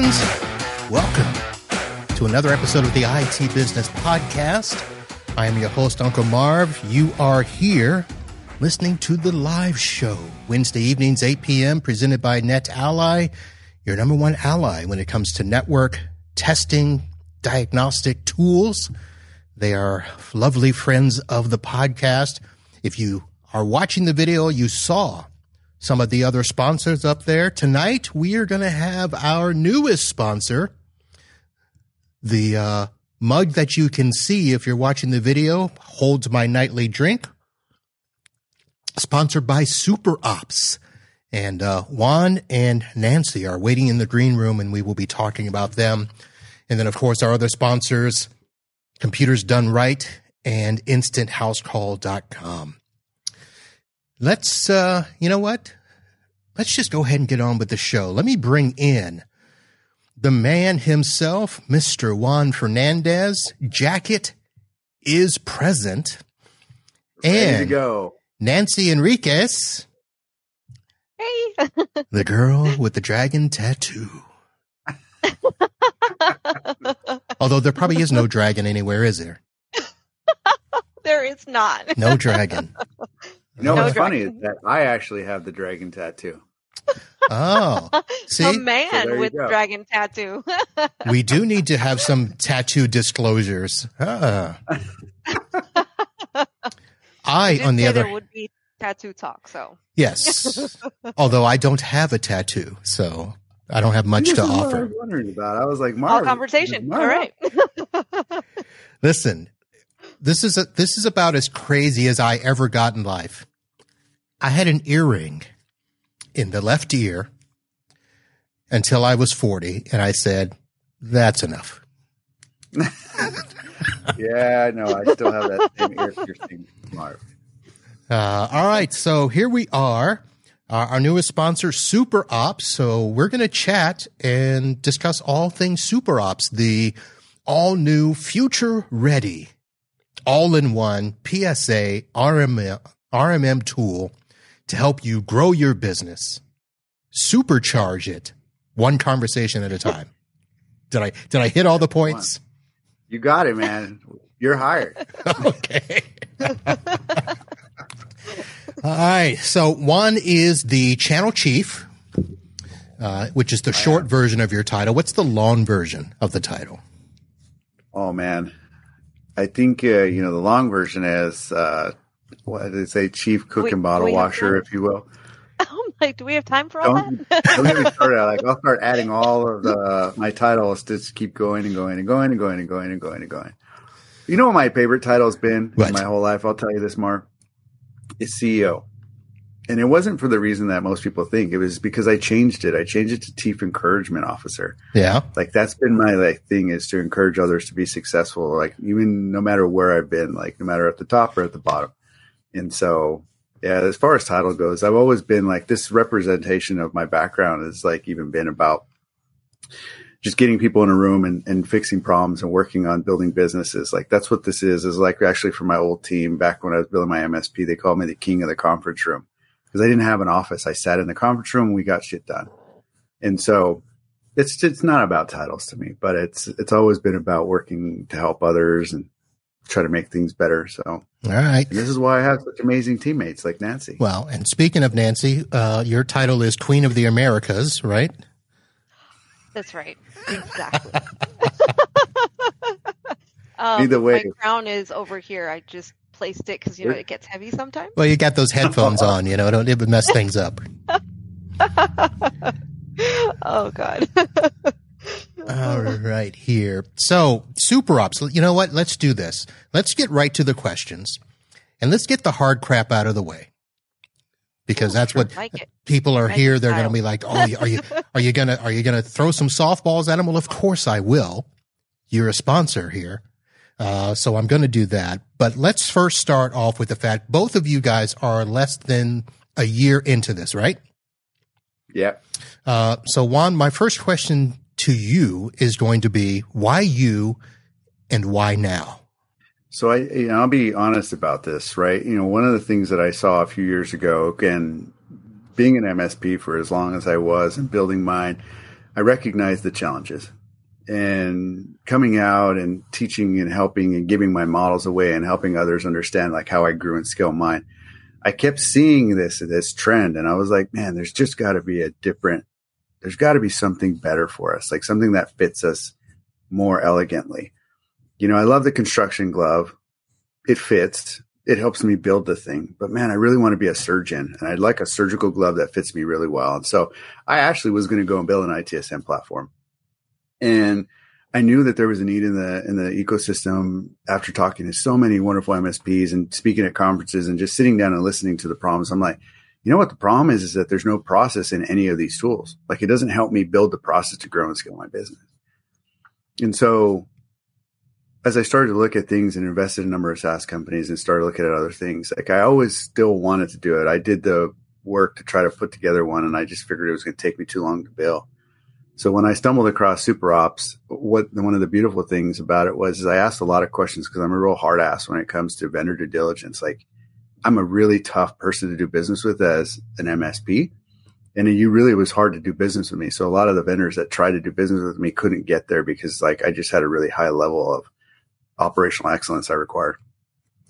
friends. Welcome to another episode of the IT Business Podcast. I am your host, Uncle Marv. You are here listening to the live show, Wednesday evenings, 8 p.m., presented by NetAlly, your number one ally when it comes to network testing, diagnostic tools. They are lovely friends of the podcast. If you are watching the video, you saw some of the other sponsors up there. Tonight, we are going to have our newest sponsor, the uh, mug that you can see if you're watching the video holds my nightly drink, sponsored by SuperOps. And uh, Juan and Nancy are waiting in the green room, and we will be talking about them. And then, of course, our other sponsors, Computers Done Right and InstantHouseCall.com. Let's, uh, you know what? Let's just go ahead and get on with the show. Let me bring in the man himself, Mr. Juan Fernandez. Jacket is present. Ready to And go. Nancy Enriquez, Hey. the girl with the dragon tattoo. Although there probably is no dragon anywhere, is there? there is not. No dragon. You know No what's funny is that I actually have the dragon tattoo. Oh, see, So there man you with go. dragon tattoo. we do need to have some tattoo disclosures. Ah. I, on the other, there would be tattoo talk. So yes, although I don't have a tattoo, so I don't have much This to is what I offer. was wondering about. I was like, all conversation. Marv, All right. Listen, this is a, this is about as crazy as I ever got in life. I had an earring in the left ear until I was 40 and I said, that's enough. Yeah, no. I still have that same ear piercing, Marv. Uh, all right. So here we are, uh, our newest sponsor, SuperOps. So we're going to chat and discuss all things SuperOps, the all new future ready, all in one PSA RMM, RMM tool to help you grow your business, supercharge it Juan conversation at a time. Did I, did I hit all the points? You got it, man. You're hired. okay. All right. So one is the channel chief, uh, which is the short version of your title. What's the long version of the title? Oh man, I think uh, you know the long version is uh, what did they say, chief cook Wait, and bottle do we have washer, if you will. Oh I'm like, do we have time for all Don't, that? don't get me started. Like I'll start adding all of the my titles to just keep going and going and going and going and going and going and going. You know what my favorite title's been What? in my whole life? I'll tell you this, Marv. Is CEO. And it wasn't for the reason that most people think. It was because I changed it. I changed it to Chief Encouragement Officer. Yeah. Like that's been my like thing is to encourage others to be successful. Like even no matter where I've been, like no matter at the top or at the bottom. And so yeah, as far as title goes, I've always been like this representation of my background has like even been about just getting people in a room and, and fixing problems and working on building businesses. Like that's what this is, is like actually for my old team back when I was building my MSP, they called me the king of the conference room because I didn't have an office. I sat in the conference room and we got shit done. And so it's, it's not about titles to me, but it's, it's always been about working to help others and try to make things better. So All right. and this is why I have such amazing teammates like Nancy. Well, and speaking of Nancy, uh, your title is Queen of the Americas, right? That's right. Exactly. um, Either way. my crown is over here. I just placed it because you know it gets heavy sometimes. Well, you got those headphones on, you know, don't it would mess things up. oh God. All right, here. So, SuperOps. You know what? Let's do this. Let's get right to the questions, and let's get the hard crap out of the way, because that's what like people are Like here. They're going to be like, "Oh, are you are you gonna are you gonna throw some softballs at them?" Well, of course I will. You're a sponsor here, uh, so I'm going to do that. But let's first start off with the fact both of you guys are less than a year into this, right? Yeah. Uh, so Juan, my first question to you is going to be why you and why now? So I, you know, I'll be honest about this, right? You know, one of the things that I saw a few years ago, again, being an MSP for as long as I was and building mine, I recognized the challenges and coming out and teaching and helping and giving my models away and helping others understand like how I grew and scale mine. I kept seeing this this trend and I was like, man, there's just got to be a different there's got to be something better for us, like something that fits us more elegantly. You know, I love the construction glove. It fits. It helps me build the thing. But man, I really want to be a surgeon and I'd like a surgical glove that fits me really well. And so I actually was going to go and build an ITSM platform. And I knew that there was a need in the in the ecosystem after talking to so many wonderful MSPs and speaking at conferences and just sitting down and listening to the problems. I'm like, you know what the problem is is that there's no process in any of these tools. Like it doesn't help me build the process to grow and scale my business. And so as I started to look at things and invested in a number of SaaS companies and started looking at other things, like I always still wanted to do it. I did the work to try to put together one and I just figured it was going to take me too long to build. So when I stumbled across SuperOps, what one of the beautiful things about it was I asked a lot of questions because I'm a real hard ass when it comes to vendor due diligence. Like I'm a really tough person to do business with as an MSP. And you really was hard to do business with me. So a lot of the vendors that tried to do business with me couldn't get there because like I just had a really high level of operational excellence I required.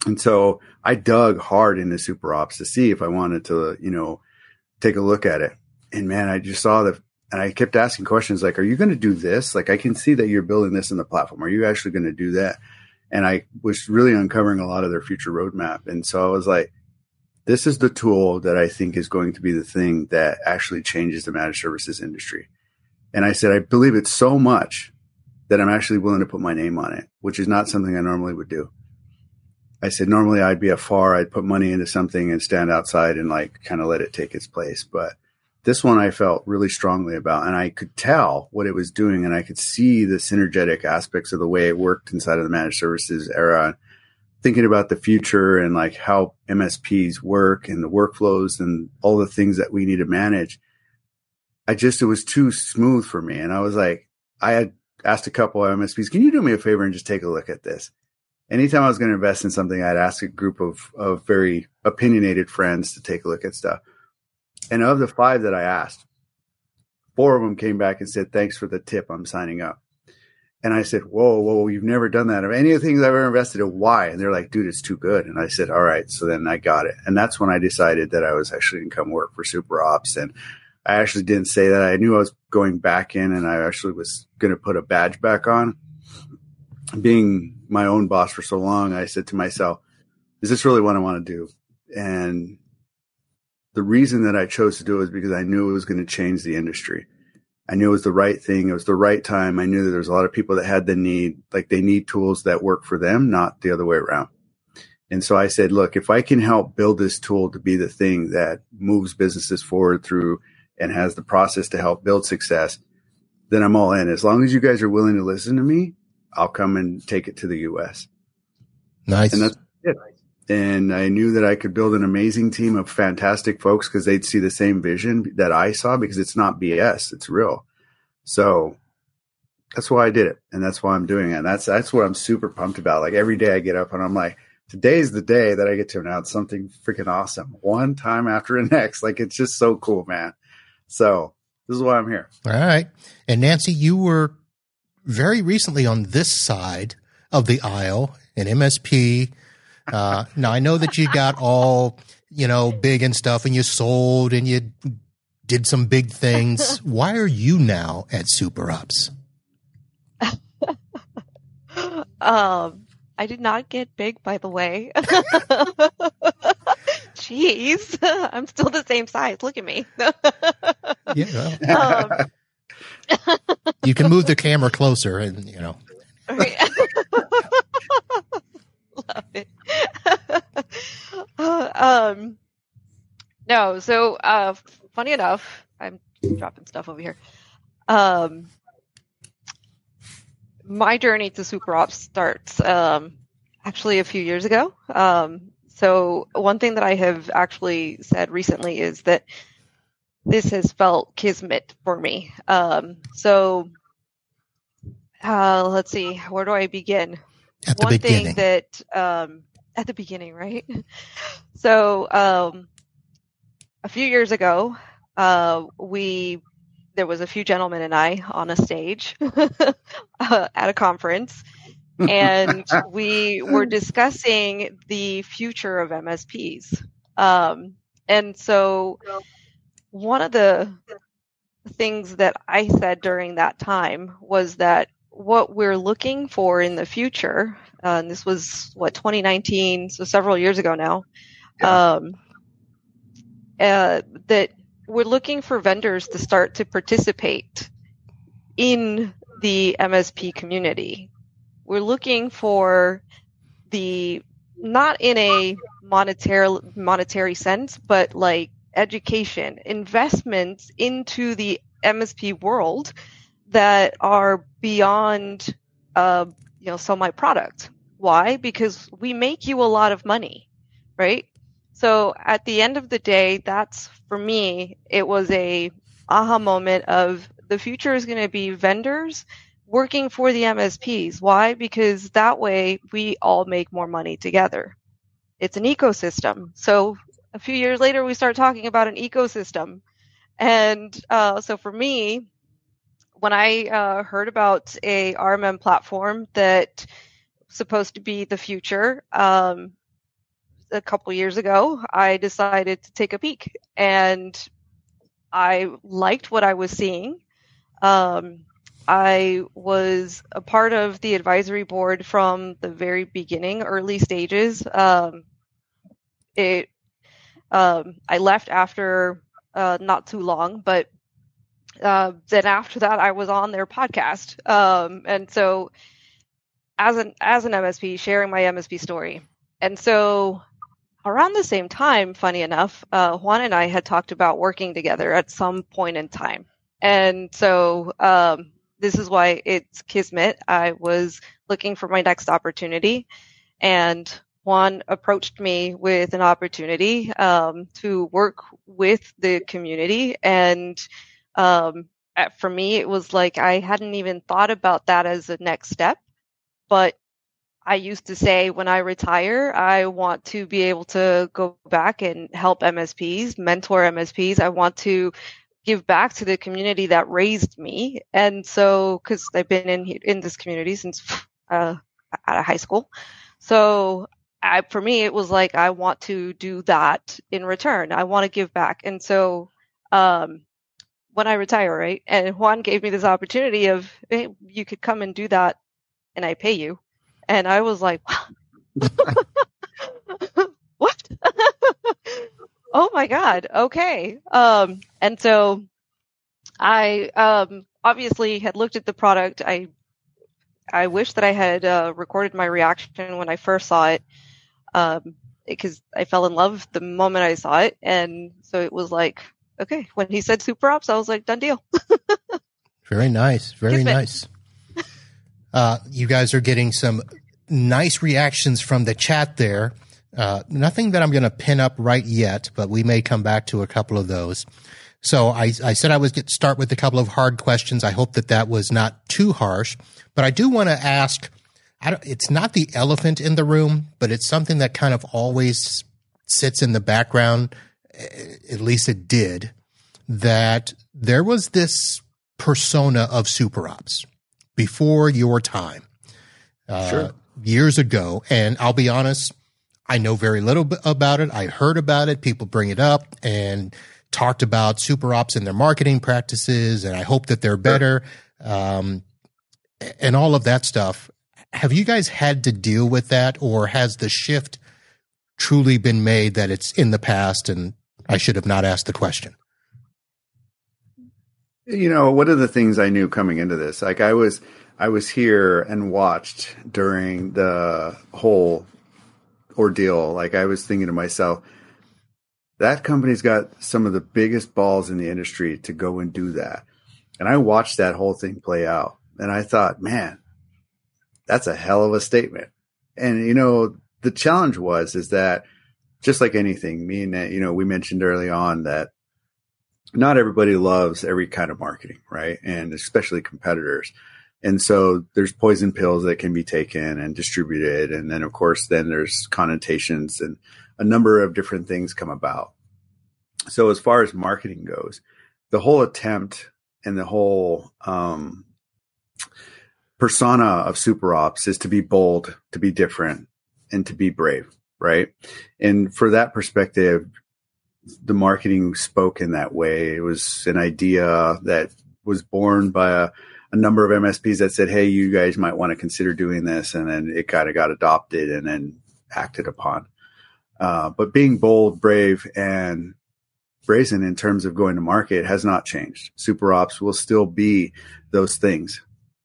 And so I dug hard into SuperOps to see if I wanted to, you know, take a look at it. And man, I just saw that and I kept asking questions like, are you going to do this? Like, I can see that you're building this in the platform. Are you actually going to do that? And I was really uncovering a lot of their future roadmap. And so I was like, this is the tool that I think is going to be the thing that actually changes the managed services industry. And I said, I believe it so much that I'm actually willing to put my name on it, which is not something I normally would do. I said, normally I'd be a far, I'd put money into something and stand outside and like kind of let it take its place. But this one I felt really strongly about, and I could tell what it was doing, and I could see the synergetic aspects of the way it worked inside of the managed services era. Thinking about the future and like how MSPs work and the workflows and all the things that we need to manage, I just it was too smooth for me, and I was like, I had asked a couple of MSPs, "Can you do me a favor and just take a look at this?" Anytime I was going to invest in something, I'd ask a group of of very opinionated friends to take a look at stuff and of the five that I asked, four of them came back and said, Thanks for the tip. I'm signing up. And I said, Whoa, whoa, you've never done that. Of any of the things I've ever invested in, why? And they're like, dude, it's too good. And I said, All right. So then I got it. And that's when I decided that I was actually going to come work for SuperOps. And I actually didn't say that. I knew I was going back in and I actually was going to put a badge back on. Being my own boss for so long, I said to myself, Is this really what I want to do? And the reason that I chose to do it was because I knew it was going to change the industry. I knew it was the right thing. It was the right time. I knew that there was a lot of people that had the need, like they need tools that work for them, not the other way around. And so I said, look, if I can help build this tool to be the thing that moves businesses forward through and has the process to help build success, then I'm all in. As long as you guys are willing to listen to me, I'll come and take it to the US. Nice. And that's it and I knew that I could build an amazing team of fantastic folks because they'd see the same vision that I saw because it's not BS, it's real. So that's why I did it, and that's why I'm doing it. And that's that's what I'm super pumped about. Like every day I get up and I'm like, today's the day that I get to announce something freaking awesome, one time after the next. Like it's just so cool, man. So this is why I'm here. All right, and Nancy, you were very recently on this side of the aisle, in MSP uh, now I know that you got all, you know, big and stuff and you sold and you did some big things. Why are you now at SuperOps? um, I did not get big, by the way. Jeez, I'm still the same size. Look at me. yeah. Um, you can move the camera closer and, you know. Love it. um, no, so uh, funny enough, I'm dropping stuff over here. Um, my journey to SuperOps starts um, actually a few years ago. Um, so one thing that I have actually said recently is that this has felt kismet for me. Um, so uh, let's see, where do I begin? At the one beginning. thing that um, at the beginning, right? So um, a few years ago, uh, we there was a few gentlemen and I on a stage uh, at a conference, and we were discussing the future of MSPs. Um, and so, one of the things that I said during that time was that what we're looking for in the future, uh, and this was what 2019, so several years ago now, yeah. um, uh, that we're looking for vendors to start to participate in the MSP community. We're looking for the not in a monetary monetary sense, but like education, investments into the MSP world that are beyond, uh, you know, sell my product. Why? Because we make you a lot of money, right? So at the end of the day, that's for me, it was a aha moment of the future is going to be vendors working for the MSPs. Why? Because that way we all make more money together. It's an ecosystem. So a few years later, we start talking about an ecosystem. And uh, so for me, when I uh, heard about a RMM platform that supposed to be the future um, a couple years ago, I decided to take a peek, and I liked what I was seeing. Um, I was a part of the advisory board from the very beginning, early stages. Um, it, um, I left after uh, not too long, but uh, then after that, I was on their podcast, um, and so as an as an MSP, sharing my MSP story, and so around the same time, funny enough, uh, Juan and I had talked about working together at some point in time, and so um, this is why it's kismet. I was looking for my next opportunity, and Juan approached me with an opportunity um, to work with the community. And um, for me, it was like I hadn't even thought about that as a next step. But I used to say when I retire, I want to be able to go back and help MSPs, mentor MSPs. I want to give back to the community that raised me. And so, because I've been in in this community since uh, out of high school, so I, for me, it was like I want to do that in return. I want to give back, and so um, when I retire, right? And Juan gave me this opportunity of, hey, you could come and do that and I pay you. And I was like, what? oh my God. Okay. Um, and so I, um, obviously had looked at the product. I, I wish that I had, uh, recorded my reaction when I first saw it. Um, because I fell in love the moment I saw it. And so it was like, okay. When he said SuperOps, I was like, done deal. very nice. Very nice. Uh, you guys are getting some nice reactions from the chat there. Uh, nothing that I'm going to pin up right yet, but we may come back to a couple of those. So I, I said I was get to start with a couple of hard questions. I hope that that was not too harsh, but I do want to ask. it's not the elephant in the room, but it's something that kind of always sits in the background at least it did, that there was this persona of SuperOps before your time uh, sure. years ago. And I'll be honest, I know very little about it. I heard about it. People bring it up and talked about SuperOps and their marketing practices. And I hope that they're better. Um, and all of that stuff. Have you guys had to deal with that or has the shift truly been made that it's in the past and I should have not asked the question. You know, one of the things I knew coming into this, like I was, I was here and watched during the whole ordeal. Like I was thinking to myself, that company's got some of the biggest balls in the industry to go and do that. And I watched that whole thing play out and I thought, man, that's a hell of a statement. And you know, the challenge was, is that just like anything, me and you know, we mentioned early on that not everybody loves every kind of marketing, right? And especially competitors. And so there's poison pills that can be taken and distributed. And then, of course, then there's connotations and a number of different things come about. So as far as marketing goes, the whole attempt and the whole um, persona of SuperOps is to be bold, to be different, and to be brave, right? And for that perspective, the marketing spoke in that way. It was an idea that was born by a, a number of MSPs that said, "Hey, you guys might want to consider doing this," and then it kind of got adopted and then acted upon. Uh, but being bold, brave, and brazen in terms of going to market has not changed. SuperOps will still be those things.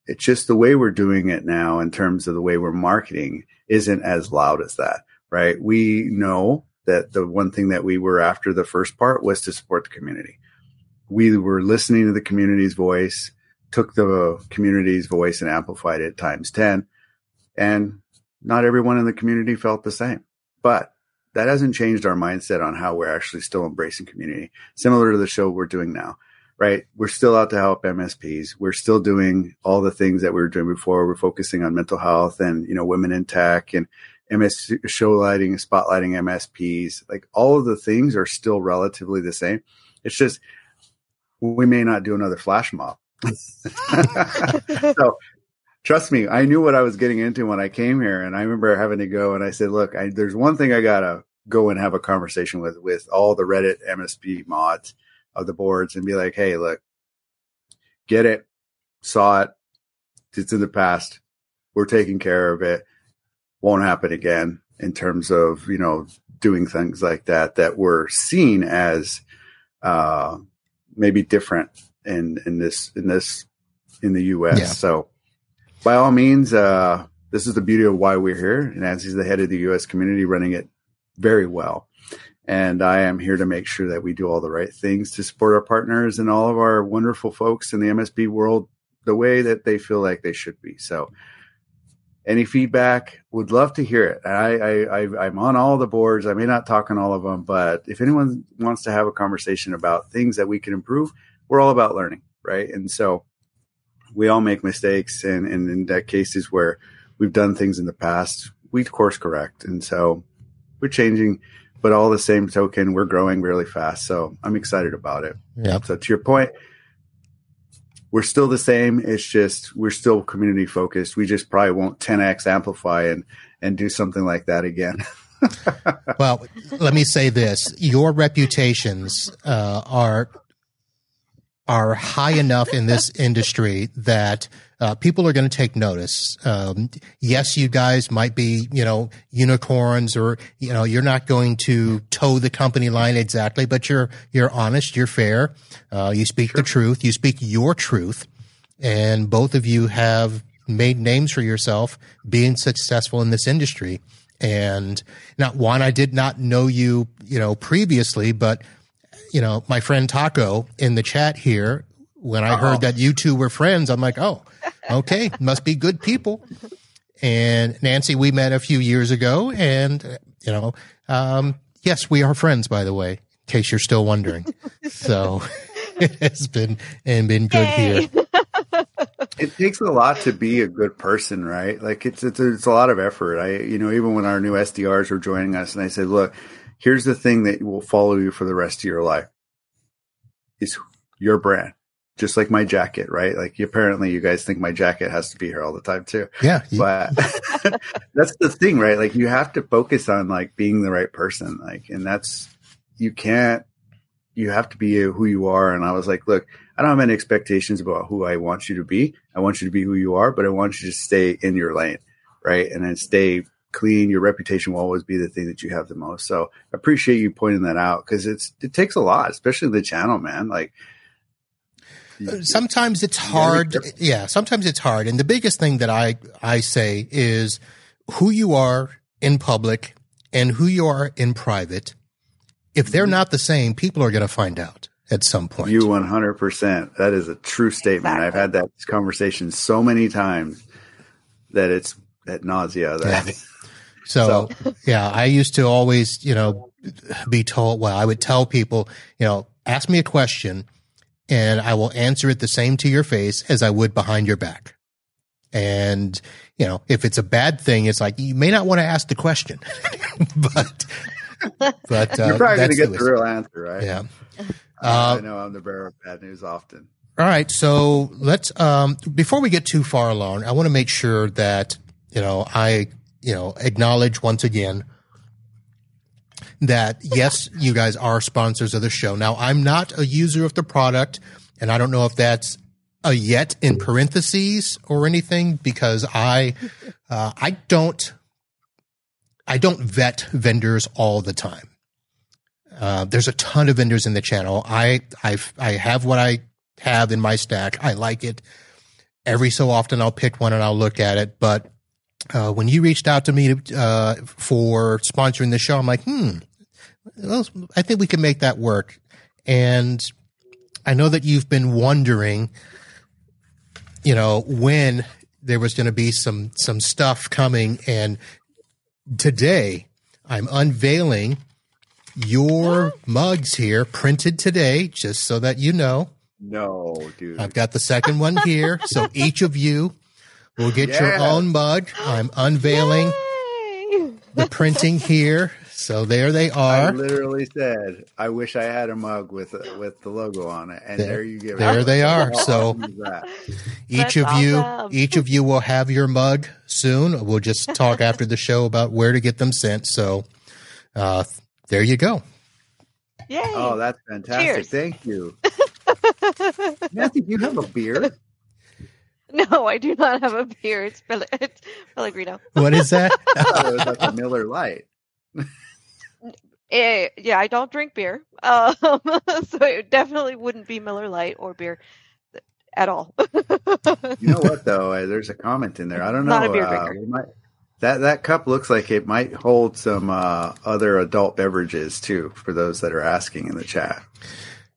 It's just the way we're doing it now in terms of the way we're marketing isn't as loud as that, right? We know that the one thing that we were after the first part was to support the community. We were listening to the community's voice, took the community's voice and amplified it times 10. And not everyone in the community felt the same, but that hasn't changed our mindset on how we're actually still embracing community. Similar to the show we're doing now, right? We're still out to help MSPs. We're still doing all the things that we were doing before. We're focusing on mental health and, you know, women in tech and MS show lighting, spotlighting MSPs. Like all of the things are still relatively the same. It's just we may not do another flash mob. so trust me, I knew what I was getting into when I came here, and I remember having to go and I said, "Look, I, there's one thing I gotta go and have a conversation with with all the Reddit MSP mods of the boards and be like, hey, look, get it, saw it, it's in the past, we're taking care of it, won't happen again." In terms of you know doing things like that that were seen as uh, maybe different in in this in this in the U.S. Yeah. So by all means, uh, this is the beauty of why we're here. And Nancy's the head of the U.S. community, running it very well. And I am here to make sure that we do all the right things to support our partners and all of our wonderful folks in the MSP world the way that they feel like they should be. So, any feedback, would love to hear it. I, I, I am on all the boards. I may not talk on all of them, but if anyone wants to have a conversation about things that we can improve, we're all about learning, right? And so we all make mistakes, and, and in that cases where we've done things in the past, we course correct, and so we're changing. But all the same token, we're growing really fast, so I'm excited about it. Yeah. So to your point, we're still the same. It's just we're still community focused. We just probably won't 10x amplify and and do something like that again. well, let me say this: your reputations uh, are are high enough in this industry that uh, people are going to take notice. Um, yes, you guys might be, you know, unicorns, or you know, you're not going to toe the company line exactly, but you're you're honest, you're fair, uh, you speak sure. the truth, you speak your truth, and both of you have made names for yourself being successful in this industry. And now, Juan, I did not know you, you know, previously, but you know, my friend Taco in the chat here, when I Uh-oh. heard that you two were friends, I'm like, oh, okay, must be good people. And Nancy, we met a few years ago, and you know, um, yes, we are friends, by the way, in case you're still wondering. so it has been and been good Yay. here. It takes a lot to be a good person, right? Like it's it's it's a lot of effort. I you know even when our new SDRs were joining us, and I said, look, here's the thing that will follow you for the rest of your life is your brand. Just like my jacket right? Like apparently you guys think my jacket has to be here all the time too. Yeah but that's the thing right? Like you have to focus on like being the right person like and that's you can't you have to be who you are. And i was like look i don't have any expectations about who i want you to be. I want you to be who you are but i want you to stay in your lane right? And then stay clean, your reputation will always be the thing that you have the most. So I appreciate you pointing that out because it's it takes a lot, especially the channel, man. Like sometimes it's hard. Yeah, sometimes it's hard. And the biggest thing that I I say is who you are in public and who you are in private. If they're mm-hmm. not the same, people are going to find out at some point. You 100%. That is a true statement. Exactly. I've had that conversation so many times that it's at nausea that yeah. So, so, yeah, I used to always, you know, be told, well, I would tell people, you know, ask me a question and I will answer it the same to your face as I would behind your back. And, you know, if it's a bad thing, it's like, you may not want to ask the question, but, but, uh, you're probably going to get the real answer, right? Yeah. Uh, I know I'm the bearer of bad news often. All right, so let's um, before we get too far along, I want to make sure that you know I you know acknowledge once again that yes, you guys are sponsors of the show. Now, I'm not a user of the product, and I don't know if that's a yet in parentheses or anything because I uh, I don't I don't vet vendors all the time. Uh, there's a ton of vendors in the channel. I I I have what I have in my stack. I like it. Every so often, I'll pick one and I'll look at it. But uh, when you reached out to me uh, for sponsoring the show, I'm like, hmm, well, I think we can make that work. And I know that you've been wondering, you know, when there was going to be some some stuff coming, and today I'm unveiling your mugs here, printed today, just so that you know. No, dude. I've got the second one here, so each of you will get Yeah. your own mug. I'm unveiling Yay! the printing here. So there they are. I literally said, "I wish I had a mug with with the logo on it," and There- there, you give it. there they are. So- awesome is that? Each That's of you, each of you will have your mug soon. We'll just talk after the show about where to get them sent. So, uh, there you go. Yay! Oh, that's fantastic! Cheers. Thank you, Matthew, Do you have a beer? no, I do not have a beer. It's, Pel- it's Pellegrino. What is that? I thought it was like a Miller Lite. Eh, yeah, I don't drink beer, um, so it definitely wouldn't be Miller Lite or beer at all. You know what though? Uh, There's a comment in there. I don't know. Not a beer uh, drinker. we might, that that cup looks like it might hold some uh, other adult beverages too. For those that are asking in the chat.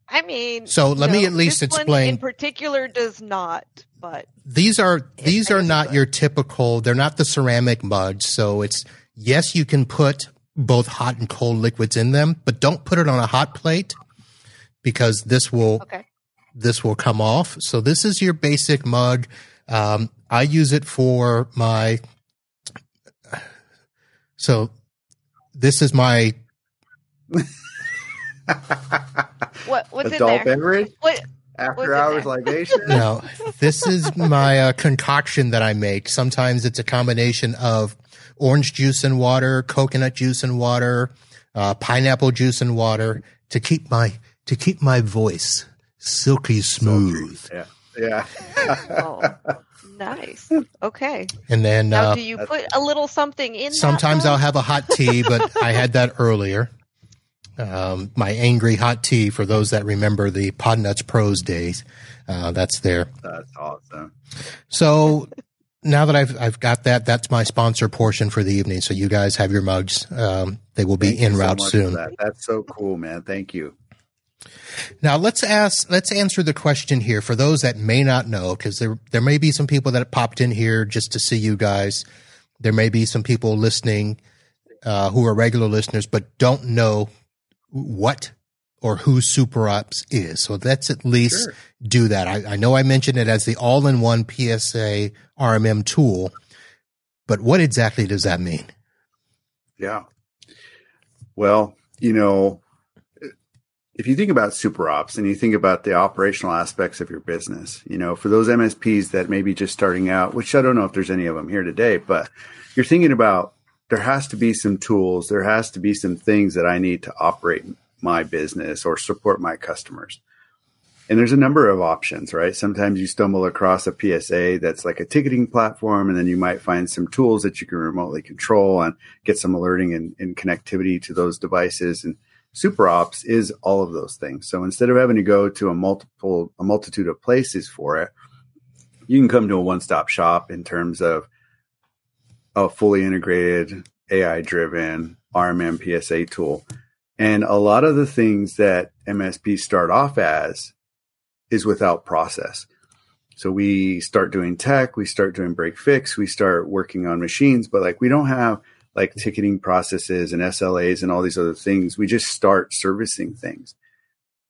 I mean, So let me at least this one explain- in particular does not, but These are these are not it's your typical. They're not the ceramic mugs. So it's yes, you can put both hot and cold liquids in them, but don't put it on a hot plate because this will okay. this will come off. So this is your basic mug. Um, I use it for my. So this is my What what's in adult there? beverage What after what's in hours there? libation. no. This is my uh, concoction that I make. Sometimes it's a combination of orange juice and water, coconut juice and water, uh, pineapple juice and water to keep my to keep my voice silky smooth. Yeah, yeah. Oh, nice. Okay. And then Now, uh, do you put a little something in? Sometimes mug? I'll have a hot tea, but I had that earlier. Um, my angry hot tea for those that remember the Podnutz Pros days. Uh, that's there. That's awesome. So now that I've I've got that, that's my sponsor portion for the evening. So you guys have your mugs. Um, they will be Thank you en so route much soon. That. That's so cool, man. Thank you. Now let's ask, let's answer the question here for those that may not know, because there there may be some people that popped in here just to see you guys. There may be some people listening uh, who are regular listeners but don't know what or who SuperOps is. So let's at least Sure. do that. I, I know I mentioned it as the all-in-one PSA RMM tool, but what exactly does that mean? Yeah. Well, you know, if you think about SuperOps and you think about the operational aspects of your business, you know, for those MSPs that may be just starting out, which I don't know if there's any of them here today, but you're thinking about there has to be some tools, there has to be some things that I need to operate my business or support my customers. And there's a number of options, right? Sometimes you stumble across a PSA that's like a ticketing platform, and then you might find some tools that you can remotely control and get some alerting and, and connectivity to those devices. And SuperOps is all of those things. So instead of having to go to a multiple a multitude of places for it, you can come to a one-stop shop in terms of a fully integrated AI driven RMM PSA tool. And a lot of the things that MSPs start off as is without process. So we start doing tech, we start doing break fix, we start working on machines, but like we don't have like ticketing processes and SLAs and all these other things. We just start servicing things.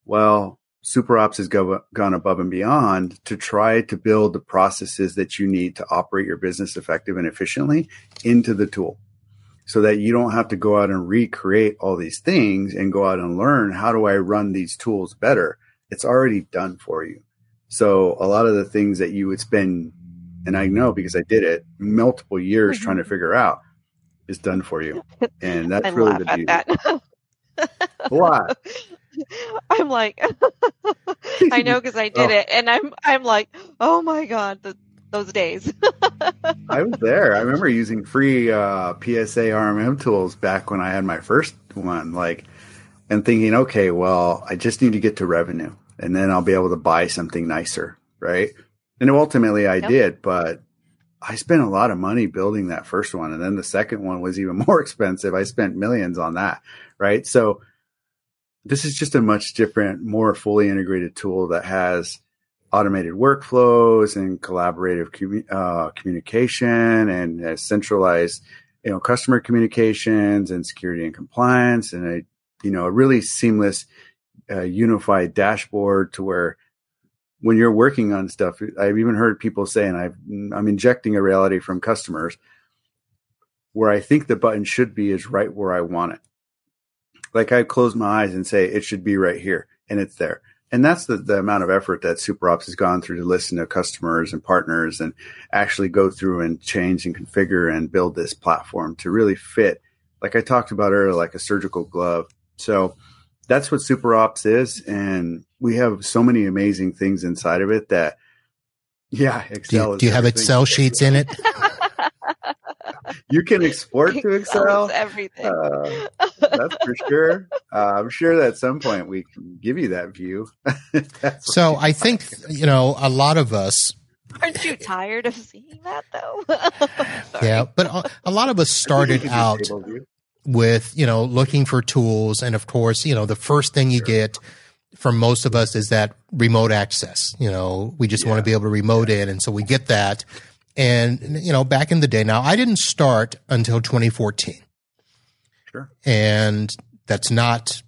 Well, SuperOps has go, gone above and beyond to try to build the processes that you need to operate your business effective and efficiently into the tool so that you don't have to go out and recreate all these things and go out and learn how do I run these tools better. It's already done for you. So a lot of the things that you would spend, and I know because I did it multiple years mm-hmm. trying to figure out, is done for you, and that's I really the beauty. That. Why? I'm like, I know because I did oh. it, and I'm I'm like, oh my god, the, those days. I was there. I remember using free uh, PSA RMM tools back when I had my first one, like, and thinking, okay, well, I just need to get to revenue, and then I'll be able to buy something nicer, right? And ultimately, I yep. did, but I spent a lot of money building that first one, and then the second one was even more expensive. I spent millions on that, right? So this is just a much different, more fully integrated tool that has automated workflows and collaborative uh, communication and centralized, you know, customer communications and security and compliance and a, you know, a really seamless, uh, unified dashboard to where when you're working on stuff, I've even heard people say, and I've, I'm injecting a reality from customers where I think the button should be is right where I want it like I close my eyes and say it should be right here, and it's there. And that's the, the amount of effort that SuperOps has gone through to listen to customers and partners and actually go through and change and configure and build this platform to really fit, like I talked about earlier, like a surgical glove. So that's what SuperOps is. And we have so many amazing things inside of it that, yeah, Excel. Do you, do you have Excel sheets in it? you can export to Excel. Everything. Uh, that's for sure. Uh, I'm sure that at some point we can give you that view. so I think you know a lot of us. Aren't you tired of seeing that though? yeah, but a lot of us started out with you know looking for tools, and of course, you know the first thing you sure. get from most of us is that remote access. You know, we just yeah. want to be able to remote yeah. in, and so we get that. And, you know, back in the day, now I didn't start until 2014. Sure. And that's not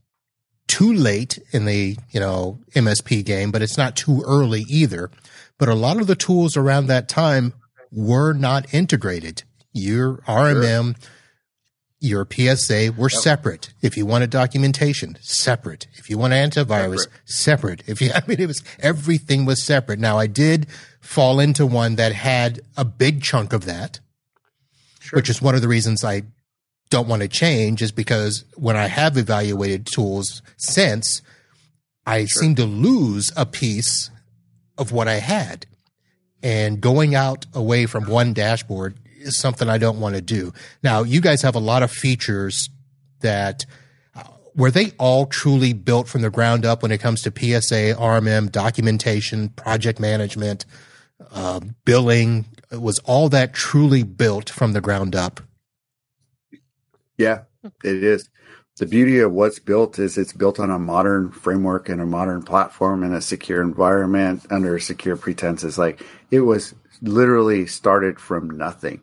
too late in the, you know, MSP game, but it's not too early either. But a lot of the tools around that time were not integrated. Your RMM, sure. your PSA were yep. separate. If you wanted documentation, separate. If you want antivirus, separate. separate. If you, I mean, it was, everything was separate. Now I did fall into one that had a big chunk of that, sure. which is one of the reasons I don't want to change is because when I have evaluated tools since, I sure. seem to lose a piece of what I had. And going out away from one dashboard is something I don't want to do. Now, you guys have a lot of features that uh, were they all truly built from the ground up when it comes to PSA, RMM, documentation, project management, uh, billing? Was all that truly built from the ground up? Yeah, it is. The beauty of what's built is it's built on a modern framework and a modern platform and a secure environment under secure pretenses. Like it was literally started from nothing.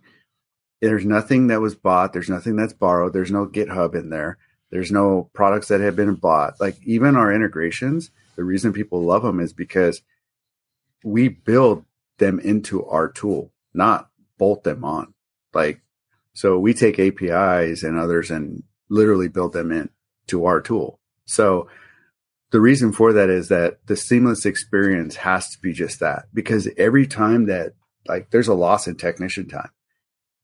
There's nothing that was bought. There's nothing that's borrowed. There's no GitHub in there. There's no products that have been bought. Like even our integrations, the reason people love them is because we build them into our tool, not bolt them on. Like, so we take APIs and others and literally build them in to our tool. So the reason for that is that the seamless experience has to be just that because every time that like there's a loss in technician time,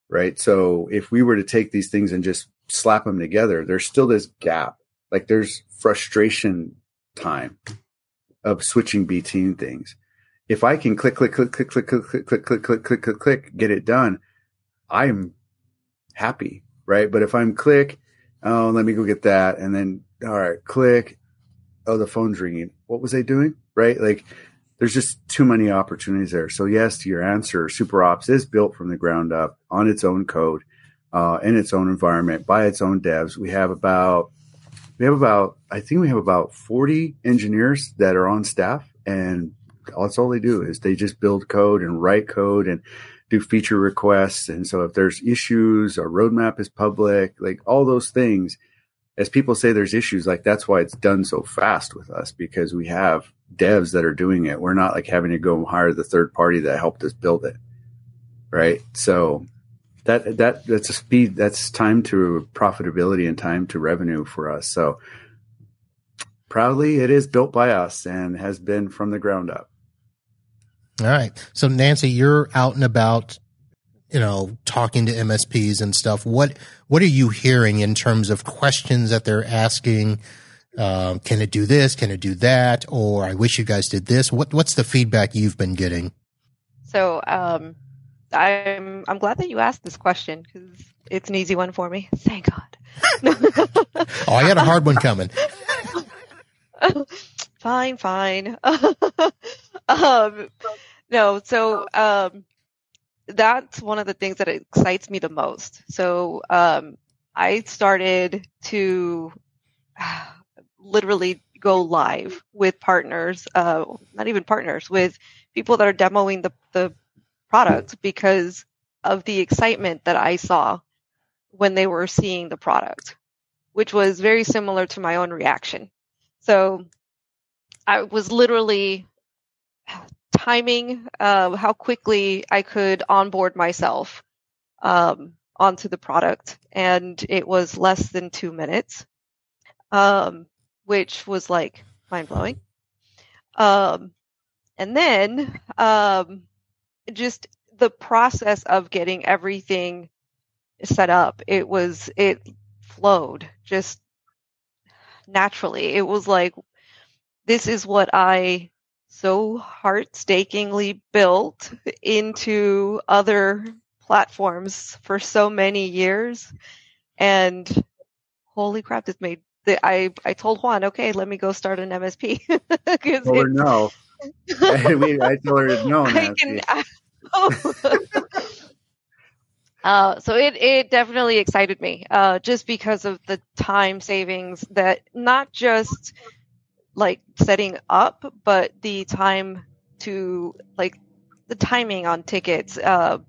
right? So if we were to take these things and just slap them together, there's still this gap. Like there's frustration time of switching between things if I can click, click, click, click, click, click, click, click, click, click, click, click, click, get it done, I'm happy, right? But if I'm click, oh, let me go get that, and then all right, click, oh, the phone's ringing. What was I doing? Right? Like, there's just too many opportunities there. So yes, to your answer, SuperOps is built from the ground up on its own code, uh, in its own environment by its own devs. We have about we have about I think we have about 40 engineers that are on staff and that's all they do is they just build code and write code and do feature requests. And so if there's issues, our roadmap is public, like all those things. As people say, there's issues. Like that's why it's done so fast with us because we have devs that are doing it. We're not like having to go hire the third party that helped us build it, right? So that that that's a speed. That's time to profitability and time to revenue for us. So proudly, it is built by us and has been from the ground up. All right. So Nancy, you're out and about, you know, talking to MSPs and stuff. What what are you hearing in terms of questions that they're asking? Um, can it do this? Can it do that? Or I wish you guys did this. What what's the feedback you've been getting? So um, I'm I'm glad that you asked this question because it's an easy one for me. Thank God. oh, I had a hard one coming. fine, fine. um, no, so um, that's one of the things that excites me the most. So um, I started to literally go live with partners, uh, not even partners, with people that are demoing the, the product because of the excitement that I saw when they were seeing the product, which was very similar to my own reaction. So I was literally timing uh, how quickly I could onboard myself um, onto the product, and it was less than two minutes, um, which was like mind blowing. Um, and then um, just the process of getting everything set up, it was it flowed just naturally. It was like this is what I so heartstakingly built into other platforms for so many years. And holy crap, this made the, I, I told Juan, okay, let me go start an MSP. told her no. I told her no. I can, I, oh. uh, so it, it definitely excited me, uh, just because of the time savings that not just like setting up, but the time to like the timing on tickets, uh,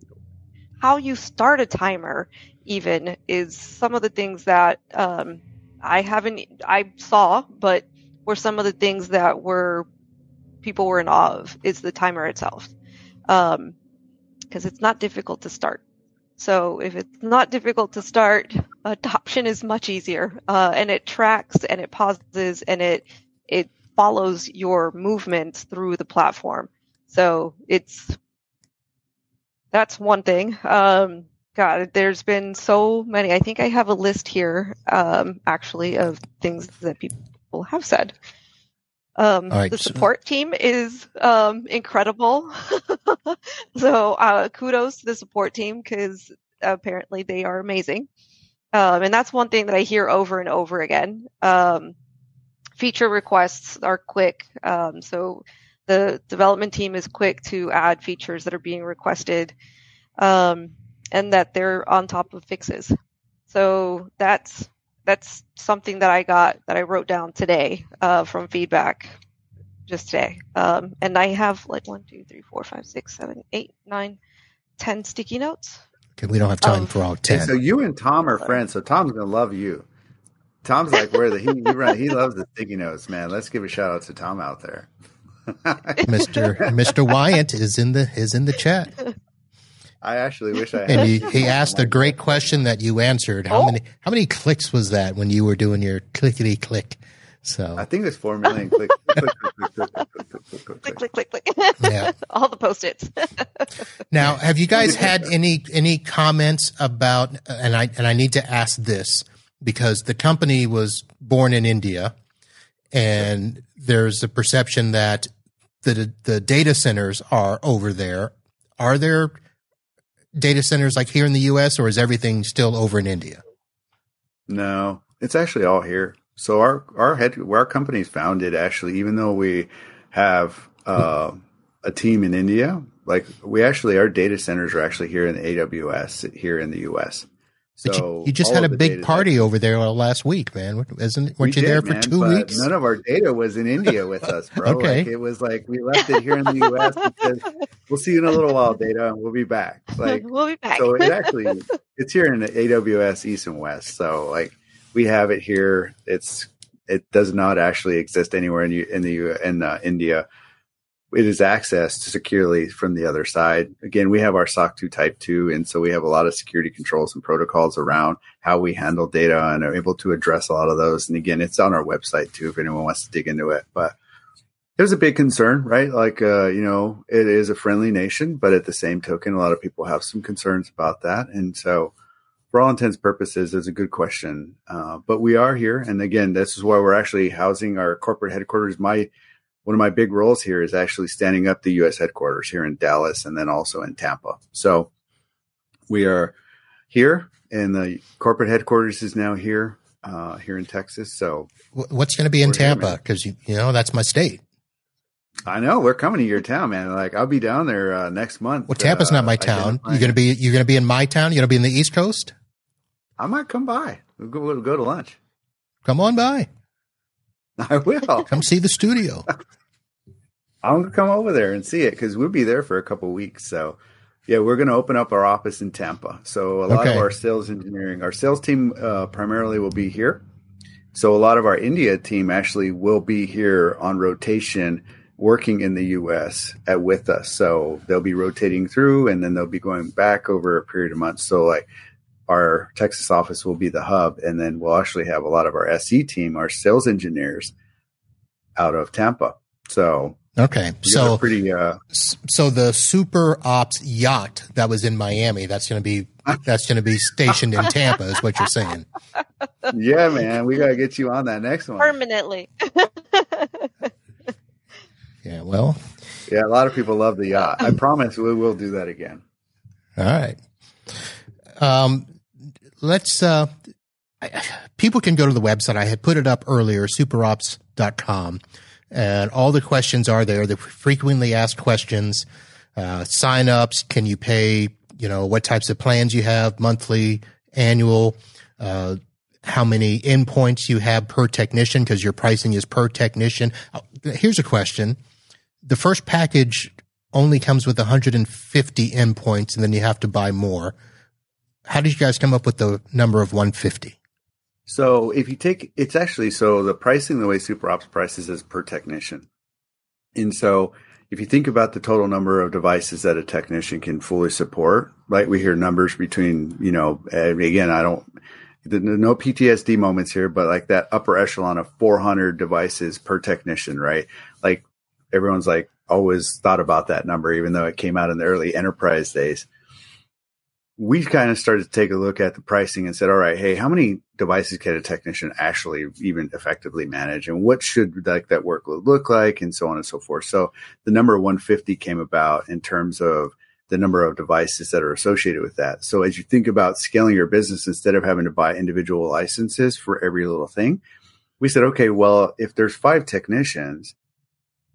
how you start a timer even is some of the things that um, I haven't I saw, but were some of the things that were people were in awe of is the timer itself, because um, it's not difficult to start. So if it's not difficult to start, adoption is much easier, uh, and it tracks and it pauses and it it follows your movements through the platform. So it's that's one thing. Um, God, there's been so many. I think I have a list here, um, actually, of things that people have said. Um, right, the support team is um, incredible. so uh, kudos to the support team because apparently they are amazing. Um, and that's one thing that I hear over and over again. Um, feature requests are quick. Um, so the development team is quick to add features that are being requested um, and that they're on top of fixes. So that's that's something that I got that I wrote down today uh, from feedback just today. Um, and I have like one, two, three, four, five, six, seven, eight, nine, ten sticky notes. Okay, we don't have time um, for all ten. so you and Tom are friends, so Tom's gonna love you. Tom's like, where the he he, run, he loves the sticky notes, man. Let's give a shout out to Tom out there. Mr. Mr. Wyatt is in the is in the chat. I actually wish I. and he, he asked a great question that you answered. How oh. many how many clicks was that when you were doing your clickety click? So I think it's four million clicks. click, click, click, click, click. Yeah, all the post-its. now, have you guys had any any comments about? And I and I need to ask this because the company was born in India, and there's a perception that the the data centers are over there. Are there data centers like here in the U.S. or is everything still over in India? No, it's actually all here. So our our head our company's founded actually, even though we have uh, a team in India, like we actually our data centers are actually here in AWS here in the U.S. So you, you, just had a big party over there last week, man. Isn't weren't we you did, there for man, two weeks? None of our data was in India with us, bro. okay. Like, it was like we left it here in the U.S. because we'll see you in a little while, data, and we'll be back. Like we'll be back. so it actually it's here in the AWS East and West. So like we have it here. It's it does not actually exist anywhere in you in the in uh, India it is accessed securely from the other side. Again, we have our SOC 2 Type 2, and so we have a lot of security controls and protocols around how we handle data and are able to address a lot of those. And again, it's on our website too if anyone wants to dig into it. But there's a big concern, right? Like, uh, you know, it is a friendly nation, but at the same token, a lot of people have some concerns about that. And so, for all intents purposes, it's a good question. Uh, but we are here, and again, this is why we're actually housing our corporate headquarters. My one of my big roles here is actually standing up the U.S. headquarters here in Dallas, and then also in Tampa. So we are here, and the corporate headquarters is now here, uh, here in Texas. So what's going to be in Tampa? Because you, you know that's my state. I know we're coming to your town, man. Like I'll be down there uh, next month. Well, Tampa's uh, not my town. You're gonna be you're gonna be in my town. You're gonna be in the East Coast. I might come by. We'll go, we'll go to lunch. Come on by. I will come see the studio. I'm gonna come over there and see it because we'll be there for a couple weeks. So, yeah, we're gonna open up our office in Tampa. So a lot okay. of our sales engineering, our sales team uh, primarily will be here. So a lot of our India team actually will be here on rotation working in the U.S. At, with us. So they'll be rotating through, and then they'll be going back over a period of months. So like our Texas office will be the hub, and then we'll actually have a lot of our SE team, our sales engineers, out of Tampa. So okay, so pretty. Uh, so the SuperOps yacht that was in Miami, that's going to be that's going to be stationed in Tampa, is what you're saying. Yeah, man, we got to get you on that next one permanently. Yeah, well. Yeah, a lot of people love the yacht. I promise we will do that again. All right. Um, let's, uh, people can go to the website. I had put it up earlier, superops.com, and all the questions are there. The frequently asked questions, uh, sign ups. Can you pay, you know, what types of plans you have, monthly, annual, uh, how many endpoints you have per technician because your pricing is per technician. Uh, here's a question the first package only comes with 150 endpoints and then you have to buy more. How did you guys come up with the number of 150? So if you take, it's actually, so the pricing, the way SuperOps prices is per technician. And so if you think about the total number of devices that a technician can fully support, right? We hear numbers between, you know, again, I don't, no PTSD moments here, but like that upper echelon of 400 devices per technician, right? Like everyone's like always thought about that number, even though it came out in the early enterprise days. We kind of started to take a look at the pricing and said, all right, hey, how many devices can a technician actually even effectively manage? And what should like that workload look like? And so on and so forth. So the number 150 came about in terms of the number of devices that are associated with that. So as you think about scaling your business, instead of having to buy individual licenses for every little thing, we said, okay, well, if there's five technicians,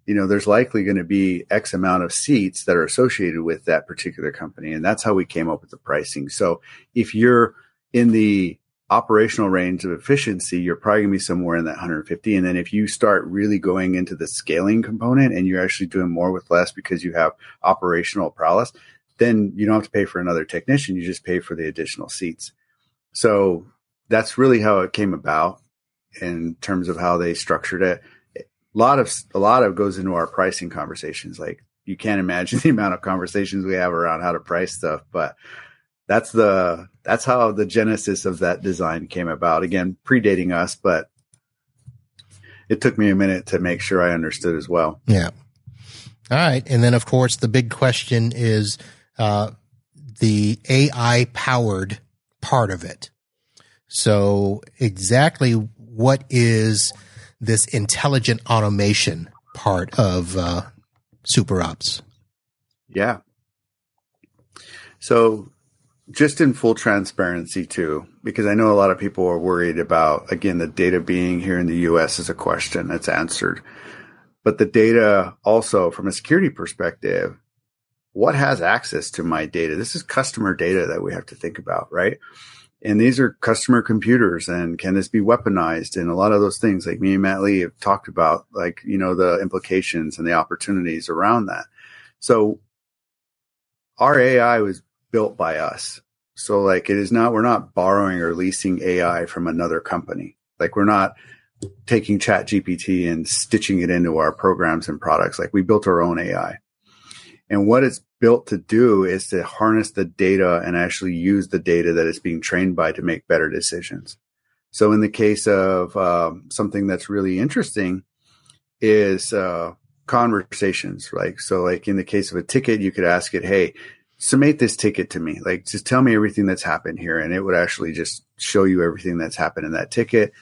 you know, there's likely going to be X amount of seats that are associated with that particular company. And that's how we came up with the pricing. So if you're in the operational range of efficiency, you're probably going to be somewhere in that 150. And then if you start really going into the scaling component and you're actually doing more with less because you have operational prowess, then you don't have to pay for another technician. You just pay for the additional seats. So that's really how it came about in terms of how they structured it a lot of a lot of goes into our pricing conversations. Like you can't imagine the amount of conversations we have around how to price stuff, but that's the that's how the genesis of that design came about. Again, predating us, but it took me a minute to make sure I understood as well. Yeah. All right, and then of course the big question is uh, the AI powered part of it. So exactly what is this intelligent automation part of uh, super ops. Yeah. So just in full transparency too because i know a lot of people are worried about again the data being here in the us is a question that's answered. But the data also from a security perspective what has access to my data? This is customer data that we have to think about right and these are customer computers and can this be weaponized? And a lot of those things like me and matt lee have talked about like you know the implications and the opportunities around that. So our ai was built by us. So like it is not we're not borrowing or leasing ai from another company. Like we're not taking chat gpt and stitching it into our programs and products. Like we built our own ai and what it's built to do is to harness the data and actually use the data that it's being trained by to make better decisions. So in the case of um, something that's really interesting is uh, conversations. Like, so like in the case of a ticket, you could ask it, Hey, summate this ticket to me. Like, just tell me everything that's happened here. And it would actually just show you everything that's happened in that ticket,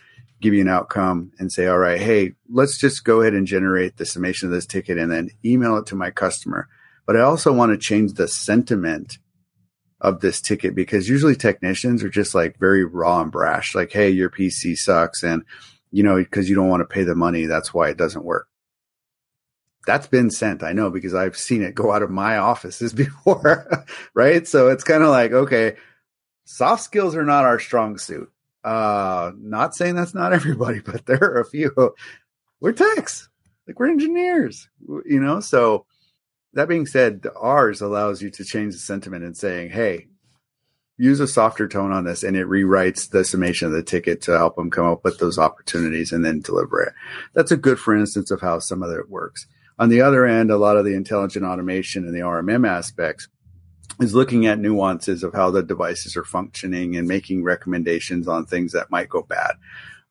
give you an outcome and say, all right, Hey, let's just go ahead and generate the summation of this ticket and then email it to my customer. But I also want to change the sentiment of this ticket because usually technicians are just like very raw and brash. Like, Hey, your PC sucks. And, you know, because you don't want to pay the money. That's why it doesn't work that's been sent. I know because I've seen it go out of my offices before, right? So it's kind of like, okay, soft skills are not our strong suit. Uh, not saying that's not everybody, but there are a few. We're techs, like we're engineers, you know. So that being said, the R's allows you to change the sentiment and saying, "Hey, use a softer tone on this," and it rewrites the summation of the ticket to help them come up with those opportunities and then deliver it. That's a good, for instance, of how some of it works. On the other end, a lot of the intelligent automation and the RMM aspects is looking at nuances of how the devices are functioning and making recommendations on things that might go bad,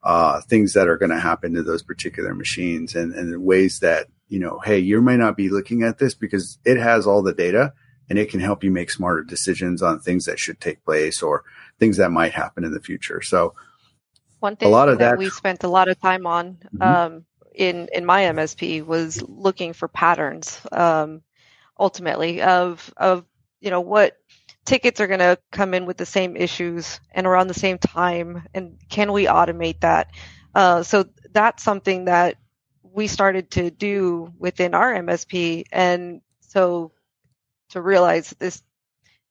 uh, things that are going to happen to those particular machines and, and ways that, you know, hey, you may not be looking at this because it has all the data and it can help you make smarter decisions on things that should take place or things that might happen in the future. So, one thing a lot of that, that we spent a lot of time on mm-hmm. um, in in my MSP was looking for patterns um, ultimately of of you know what tickets are going to come in with the same issues and around the same time and can we automate that uh, so that's something that we started to do within our MSP and so to realize this